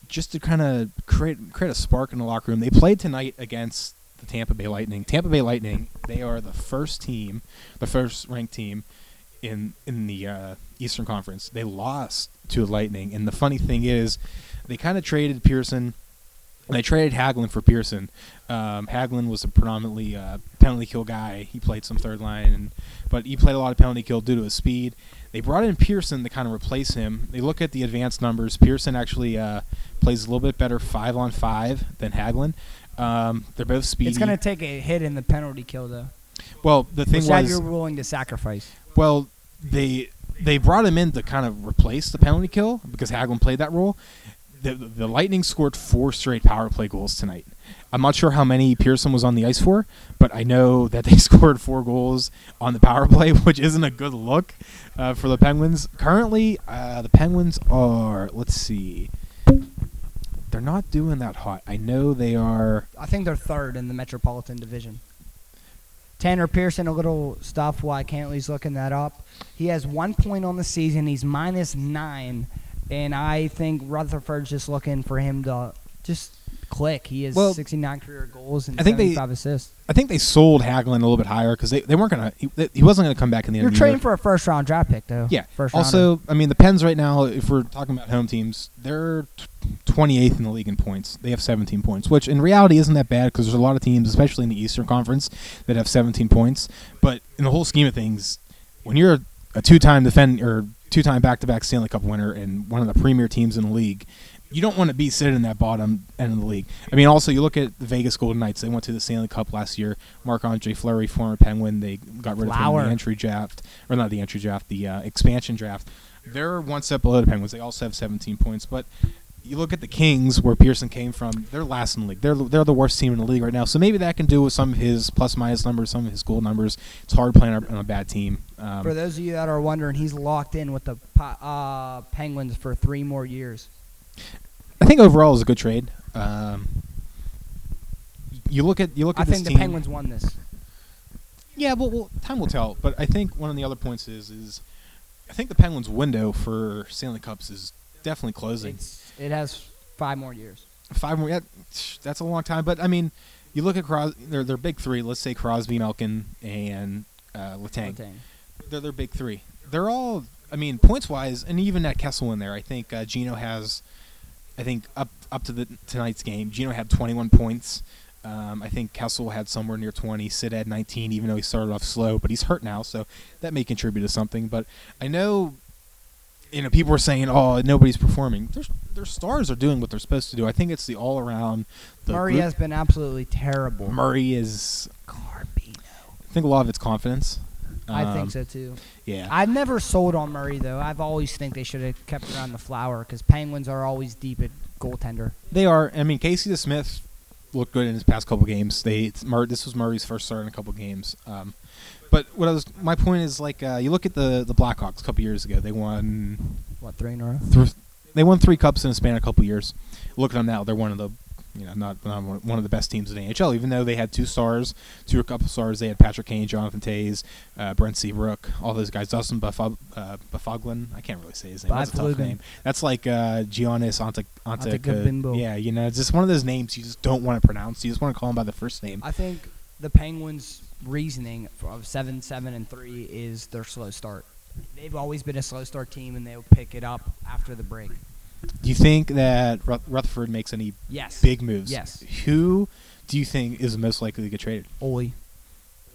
just to kind of create create a spark in the locker room. They played tonight against the Tampa Bay Lightning. Tampa Bay Lightning. They are the first team, the first ranked team in in the uh, Eastern Conference. They lost to the Lightning, and the funny thing is, they kind of traded Pearson. They traded Hagelin for Pearson. Um, Hagelin was a predominantly uh, penalty kill guy. He played some third line, and, but he played a lot of penalty kill due to his speed. They brought in Pearson to kind of replace him. They look at the advanced numbers. Pearson actually uh, plays a little bit better five on five than Hagelin. Um, they're both speedy. It's gonna take a hit in the penalty kill though. well, the thing Which that was, you're willing to sacrifice. well, they they brought him in to kind of replace the penalty kill because Hagelin played that role. The, the Lightning scored four straight power play goals tonight. I'm not sure how many Pearson was on the ice for, but I know that they scored four goals on the power play, which isn't a good look uh, for the Penguins. Currently, uh, the Penguins are, let's see, they're not doing that hot. I know they are. I think they're third in the Metropolitan Division. Tanner Pearson, a little stuff while Cantley's looking that up. He has one point on the season. He's minus nine, and I think Rutherford's just looking for him to just click. He has Well, 69 career goals and I think they- 75 assists. I think they sold Hagelin a little bit higher because they, they weren't gonna. He, he wasn't gonna come back in the end. You're of the year. trading for a first round draft pick, though. Yeah. First rounder. Also, I mean, the Pens right now, if we're talking about home teams, they're 28th in the league in points. They have 17 points, which in reality isn't that bad because there's a lot of teams, especially in the Eastern Conference, that have 17 points. But in the whole scheme of things, when you're a two-time defend or two-time back-to-back Stanley Cup winner and one of the premier teams in the league, you don't want to be sitting in that bottom end of the league. I mean, also you look at the Vegas Golden Knights. They went to the Stanley Cup last year. Marc Andre Fleury, former Penguin, they got rid of him in the entry draft, or not the entry draft, the uh, expansion draft. They're one step below the Penguins. They also have 17 points, but you look at the Kings, where Pearson came from. They're last in the league. They're they're the worst team in the league right now. So maybe that can do with some of his plus minus numbers, some of his goal numbers. It's hard playing on a bad team. Um, for those of you that are wondering, he's locked in with the uh, Penguins for three more years. I think overall is a good trade. Um, you look at you look I at this think the team. Penguins won this. Yeah, well, well, time will tell. But I think one of the other points is is I think the Penguins' window for Stanley Cups is definitely closing. It's, it has five more years. Five more. Yeah, that's a long time. But I mean, you look at Cros- their their big three. Let's say Crosby, Malkin, and uh, Letang. Letang. They're their big three. They're all. I mean, points wise, and even at Kessel in there, I think uh, Gino has. I think up up to the tonight's game, Gino had 21 points. Um, I think Kessel had somewhere near 20. Sid had 19, even though he started off slow, but he's hurt now, so that may contribute to something. But I know, you know, people are saying, "Oh, nobody's performing." Their their stars are doing what they're supposed to do. I think it's the all around. The Murray group- has been absolutely terrible. Murray is. Carbino. I think a lot of it's confidence. I Um, think so too. Yeah. I've never sold on Murray though. I've always think they should have kept around the flower because Penguins are always deep at goaltender. They are. I mean, Casey DeSmith looked good in his past couple games. They Mur- this was Murray's first start in a couple games. Um, but what I was my point is like uh, you look at the the Blackhawks a couple years ago. They won What three in a row? th- they won three cups in a span of a couple years. Look at them now; they're one of the you know not, not one- of the best teams in the NHL. Even though they had two stars, two or couple stars, they had Patrick Kane, Jonathan Toews, uh, Brent Seabrook, all those guys. Dustin Buffog- uh, Buffoglan. I can't really say his name. That's a tough name. That's like uh, Giannis Ante- Ante- Yeah, you know, it's just one of those names you just don't want to pronounce. You just want to call him by the first name. I think the Penguins' reasoning of seven, seven, and three is their slow start. They've always been a slow start team, and they'll pick it up after the break. Do you think that Rutherford makes any Yes. big moves? Yes. Who do you think is most likely to get traded? Olli.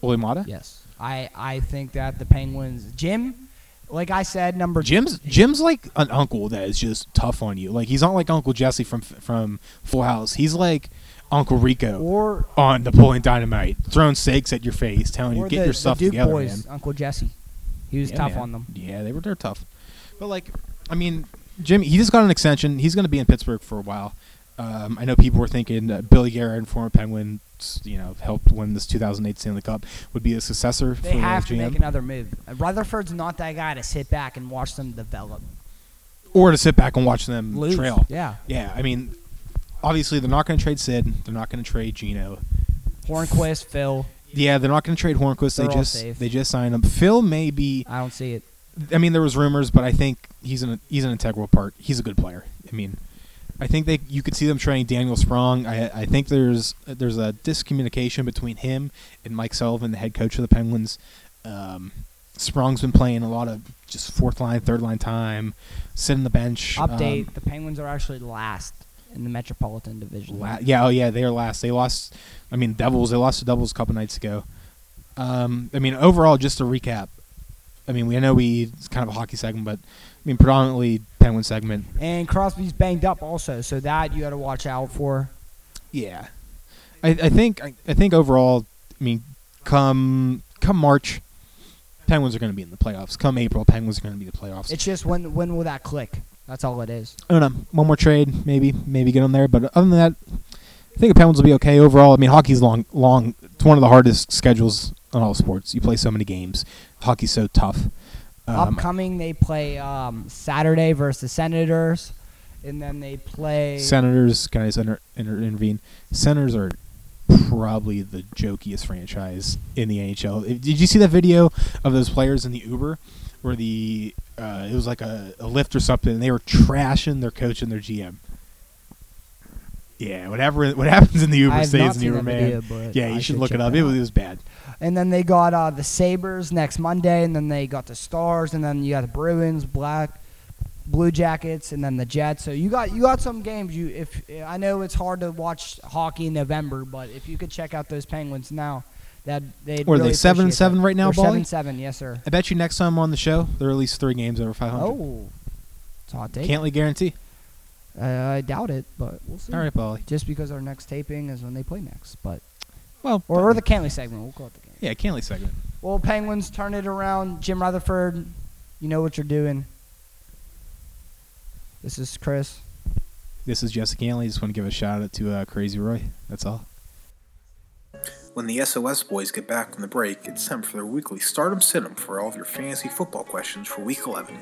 Olli Maatta? Yes. I I think that the Penguins, Jim, like I said, number Jim's Jim's like an uncle that is just tough on you. Like he's not like Uncle Jesse from from Full House. He's like Uncle Rico or on Napoleon Dynamite, throwing steaks at your face, telling you get the, your the stuff Duke together, boys, man. Uncle Jesse. He was Yeah, tough man. on them. Yeah, they were they're tough. But like, I mean, Jimmy, he just got an extension. He's going to be in Pittsburgh for a while. Um, I know people were thinking uh, Billy Guerin, former Penguin, you know, helped win this 2008 Stanley Cup, would be a successor They for have to make another move. Rutherford's not that guy to sit back and watch them develop. or to sit back and watch them Lose. trail. Yeah. Yeah, I mean, obviously they're not going to trade Sid. They're not going to trade Gino. Hornqvist, Phil. Yeah, they're not going to trade Hornqvist. They They're all just safe. they just signed him. Phil may be. I don't see it. I mean, there was rumors, but I think he's an he's an integral part. He's a good player. I mean, I think they you could see them trading Daniel Sprong. I I think there's there's a discommunication between him and Mike Sullivan, the head coach of the Penguins. Um, Sprong's been playing a lot of just fourth line, third line time, sitting the bench. Update: Um, The Penguins are actually last in the Metropolitan Division. La- yeah, oh yeah, they are last. They lost. I mean, Devils. They lost to Devils a couple nights ago. Um, I mean, overall, just to recap. I mean, we I know we it's kind of a hockey segment, but I mean, predominantly Penguin segment. And Crosby's banged up also, so that you got to watch out for. Yeah. I, I think I, I think overall, I mean, come come March, Penguins are going to be in the playoffs. Come April, Penguins are going to be in the playoffs. It's just when when will that click? That's all it is. I don't know. One more trade, maybe, maybe get them there. But other than that, I think the Penguins will be okay overall. I mean, hockey's long, long. It's one of the hardest schedules on all sports. You play so many games. Hockey's so tough. Um, Upcoming, they play um, Saturday versus the Senators, and then they play. Senators, can I just inter- inter- intervene? Senators are probably the jokiest franchise in the NHL. Did you see that video of those players in the Uber where the uh, it was like a, a lift or something, and they were trashing their coach and their GM? Yeah, whatever what happens in the Uber stays in the Uber, man. video, yeah, you should should look it up. It was, it was bad. And then they got uh, the Sabres next Monday, and then they got the Stars, and then you got the Bruins, Black, Blue Jackets, and then the Jets. So you got you got some games. You if I know it's hard to watch hockey in November, but if you could check out those Penguins now, that they What are they, seven and seven right now, They're seven seven, yes sir. I bet you next time on the show there are at least three games over 500. Oh, it's a hot take. Can't we guarantee? Uh, I doubt it, but we'll see. All right, Bolly. Just because our next taping is when they play next, but Well, or, or the Cantley segment, we'll call it the game. yeah, Cantley segment. Well, Penguins turn it around. Jim Rutherford, you know what you're doing. This is Chris. This is Jessica Cantley. Just want to give a shout out to uh, Crazy Roy. That's all. When the SOS boys get back from the break, it's time for their weekly Stardom Sit-em for all of your fantasy football questions for Week 11.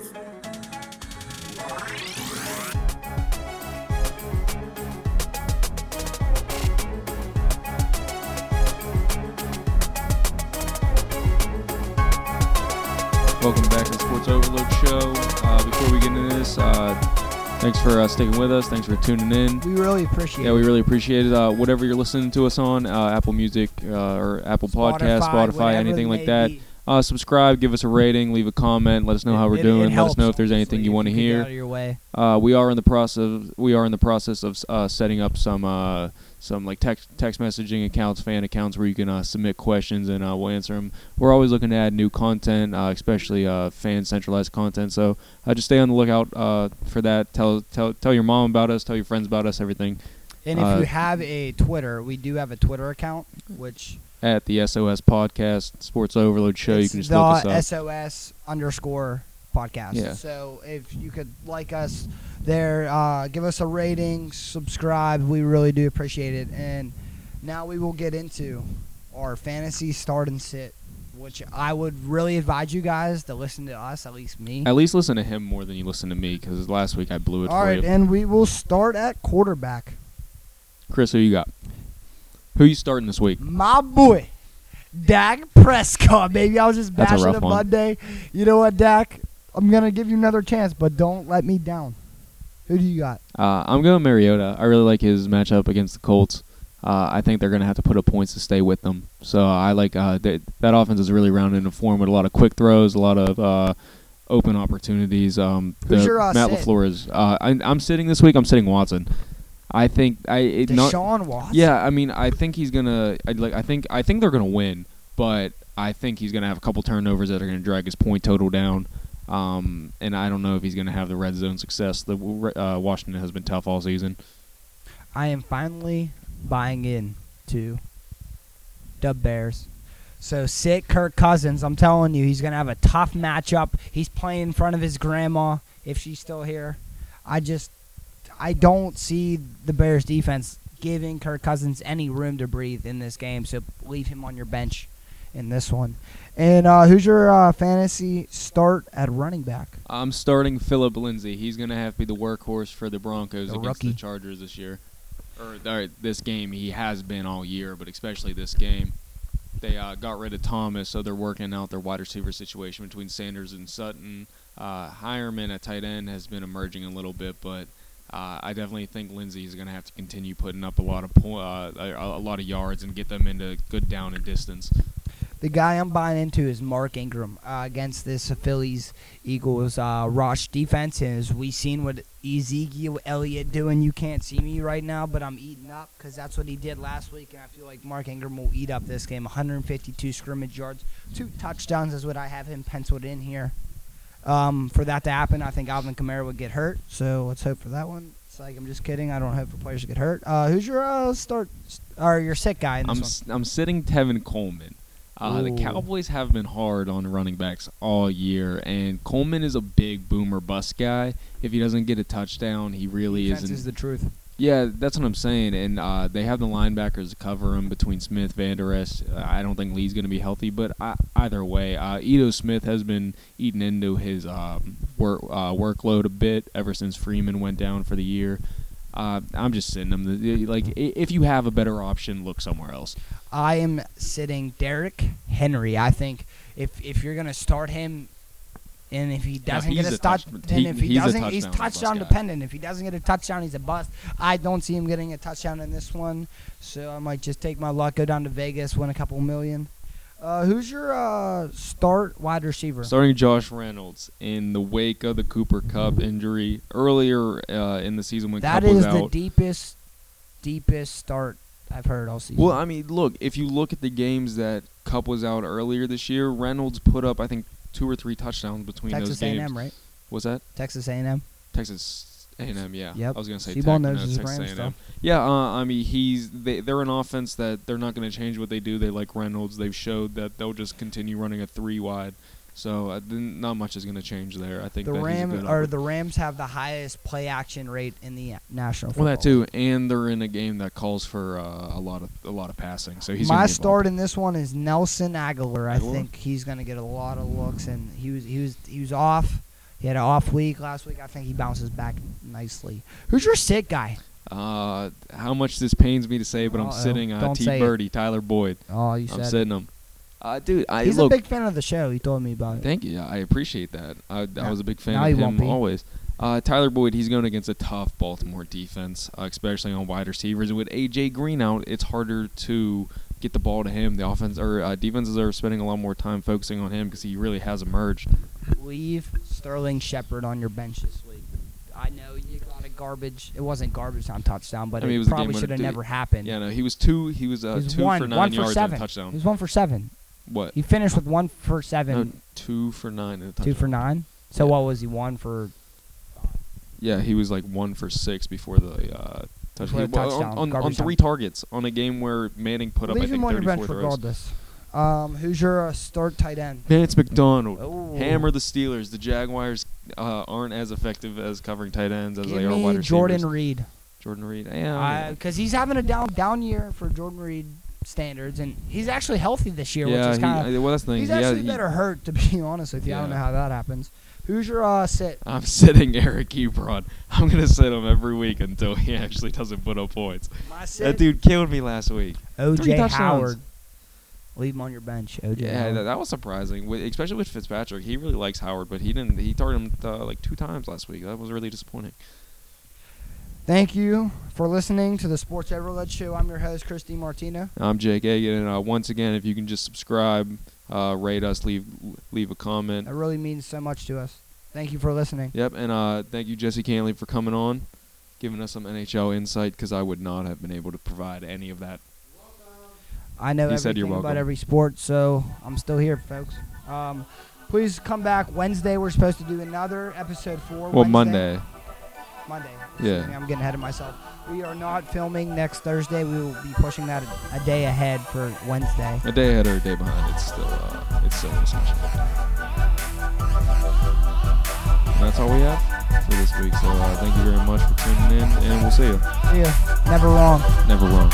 Welcome back to the Sports Overload Show. Uh, before we get into this, uh, thanks for uh, sticking with us. Thanks for tuning in. We really appreciate Yeah, it. we really appreciate it. Uh, whatever you're listening to us on, uh, Apple Music uh, or Apple Podcast, Spotify, whatever anything like that. be. Uh, subscribe, give us a rating, leave a comment, let us know how we're It- it doing. let us know if there's anything you want to hear. out of your way. Uh, we are in the process. We are in the process of uh, setting up some uh, some like text text messaging accounts, fan accounts where you can uh, submit questions and uh, we'll answer them. We're always looking to add new content, uh, especially uh, fan centralized content. So uh, just stay on the lookout uh, for that. Tell tell tell your mom about us. Tell your friends about us. Everything And if you have a Twitter, we do have a Twitter account, which at the SOS Podcast Sports Overload Show. You can just look us up. SOS underscore podcast. Yeah. So if you could like us there, uh, give us a rating, subscribe. We really do appreciate it. And now we will get into our fantasy start and sit, which I would really advise you guys to listen to us, at least me. At least listen to him more than you listen to me because last week I blew it All right, you. and we will start at quarterback. Chris, who you got? Who you starting this week? My boy, Dak Prescott, baby. I was just That's a bashing rough him one. Monday. You know what, Dak? I'm gonna give you another chance, but don't let me down. Who do you got? Uh, I'm going Mariota. I really like his matchup against the Colts. Uh, I think they're going to have to put up points to stay with them. So I like uh, th- that offense is really rounded in form with a lot of quick throws, a lot of uh, open opportunities. Um, Who's the- your, uh, Matt sit? Lafleur is. Uh, I, I'm sitting this week. I'm sitting Watson. I think I it not, Deshaun Watson. yeah. I mean, I think he's gonna. I like. I think. I think they're gonna win, but I think he's gonna have a couple turnovers that are gonna drag his point total down. Um, and I don't know if he's gonna have the red zone success. The uh, Washington has been tough all season. I am finally buying in to the Bears. So sit Kirk Cousins. I'm telling you, he's gonna have a tough matchup. He's playing in front of his grandma if she's still here. I just, I don't see the Bears defense giving Kirk Cousins any room to breathe in this game. So leave him on your bench in this one. And uh, who's your uh, fantasy start at running back? I'm starting Philip Lindsay. He's gonna have to be the workhorse for the Broncos The against rookie. the Chargers this year, or, or this game. He has been all year, but especially this game. They uh, got rid of Thomas, so they're working out their wide receiver situation between Sanders and Sutton. Uh, Heuerman at tight end has been emerging a little bit, but uh, I definitely think Lindsay is going to have to continue putting up a lot of po- uh, a, a lot of yards and get them into good down and distance. The guy I'm buying into is Mark Ingram uh, against this Phillies Eagles rush defense. And as we seen what Ezekiel Elliott doing, you can't see me right now, but I'm eating up because that's what he did last week, and I feel like Mark Ingram will eat up this game. 152 scrimmage yards, two touchdowns is what I have him penciled in here. Um, for that to happen, I think Alvin Kamara would get hurt. So let's hope for that one. It's like I'm just kidding. I don't hope for players to get hurt. Uh, who's your uh, start or your sick guy in this I'm one? s- I'm sitting Tevin Coleman. Uh, the Cowboys have been hard on running backs all year, and Coleman is a big boomer bust guy. If he doesn't get a touchdown, he really Defense isn't. is the truth. Yeah, that's what I'm saying. And uh, they have the linebackers to cover him between Smith, Van Der Esch. Uh, I don't think Lee's going to be healthy, but I, either way, uh, Ito Smith has been eating into his um, work uh, workload a bit ever since Freeman went down for the year. Uh, I'm just sitting him. Like, if you have a better option, look somewhere else. I am sitting Derrick Henry. I think if if you're gonna start him, and if he doesn't he's get a a touch, touch- then he- if he he's doesn't, he's touchdown bust touchdown dependent. If he doesn't get a touchdown, he's a bust. I don't see him getting a touchdown in this one, so I might just take my luck, go down to Vegas, win a couple million. Uh, who's your uh, start wide receiver? Starting Josh Reynolds in the wake of the Cooper Kupp injury earlier uh, in the season when that Kupp was is the deepest, deepest start I've heard all season. Well, I mean, look, if you look at the games that Kupp was out earlier this year, Reynolds put up, I think, two or three touchdowns between Texas those games. A&M, right? Was that Texas A&M. Texas A&M? Yeah. Yep. I was gonna say Tech, no, Texas Rams A&M. stuff. Yeah, uh, I mean, he's they, they're an offense that they're not going to change what they do. They like Reynolds. They've showed that they'll just continue running a three wide. So uh, not much is going to change there. I think The that he's a Ram good or the Rams have the highest play action rate in the national. Well, that too, and they're in a game that calls for uh, a lot of a lot of passing. So he's My start in this one is Nelson Agholor. I think he's going to get a lot of looks, and he was he was he was off. He had an off week last week. I think he bounces back nicely. Who's your sick guy? Uh, how much this pains me to say, but I'm sitting uh, T. Birdie, Tyler Boyd. Oh, you said I'm said. sitting him. Uh, dude, I He's look. a big fan of the show. He told me about it. Thank you. I appreciate that. I, I was a big fan Now of him always. Uh, Tyler Boyd, he's going against a tough Baltimore defense, uh, especially on wide receivers. With AJ Green out, it's harder to get the ball to him. The offense or uh, defenses are spending a lot more time focusing on him because he really has emerged. Leave Sterling Shepard on your bench this week. I know you got a garbage. It wasn't garbage time touchdown, but I mean, it it, was the game probably should have never happened. Yeah, no, he was two. He was uh, He was two one, for nine one for yards seven. and a He was one for seven. What? He finished with one for seven, No, two for nine two for nine. So Yeah. what was he? One for Yeah, he was like one for six before the uh, touch- Before the well, touchdown, on, on, on three targets on a game where Manning put up I leave think him on your 34 bench throws. regardless. Um, who's your uh, start tight end? Vance McDonald. Oh. Hammer the Steelers. The Jaguars uh, aren't as effective as covering tight ends as Give they are wide receivers. Jordan Reed. Jordan Reed. Yeah, Because he's having a down down year for Jordan Reed standards, and he's actually healthy this year, yeah. which is kind of uh, well, that's the thing. He's yeah, actually he- better hurt, to be honest with you. I don't know how that happens. Who's your uh, sit? I'm sitting Eric Ebron. I'm gonna sit him every week until he actually doesn't put up points. My That dude killed me last week. OJ. Howard. Leave him on your bench. OJ. Yeah, Howard. that, that was surprising, with, especially with Fitzpatrick. He really likes Howard, but he didn't. He targeted him uh, like two times last week. That was really disappointing. Thank you for listening to the Sports Overload Show. I'm your host, Christy Martino. I'm Jake Egan, and uh, once again, if you can just subscribe, uh, rate us, leave leave a comment. That really means so much to us. Thank you for listening. Yep, and uh, thank you, Jesse Cantley, for coming on, giving us some NHL insight because I would not have been able to provide any of that. I know said everything about every sport, so I'm still here, folks. Um, please come back Wednesday. We're supposed to do another episode four. Well, Wednesday. Monday. Monday. Yeah. I'm getting ahead of myself. We are not filming next Thursday. We will be pushing that a, a day ahead for Wednesday. A day ahead or a day behind, it's still uh, it's still a discussion. And that's all we have for this week. So uh, thank you very much for tuning in, and we'll see you. See ya. Never wrong. Never wrong.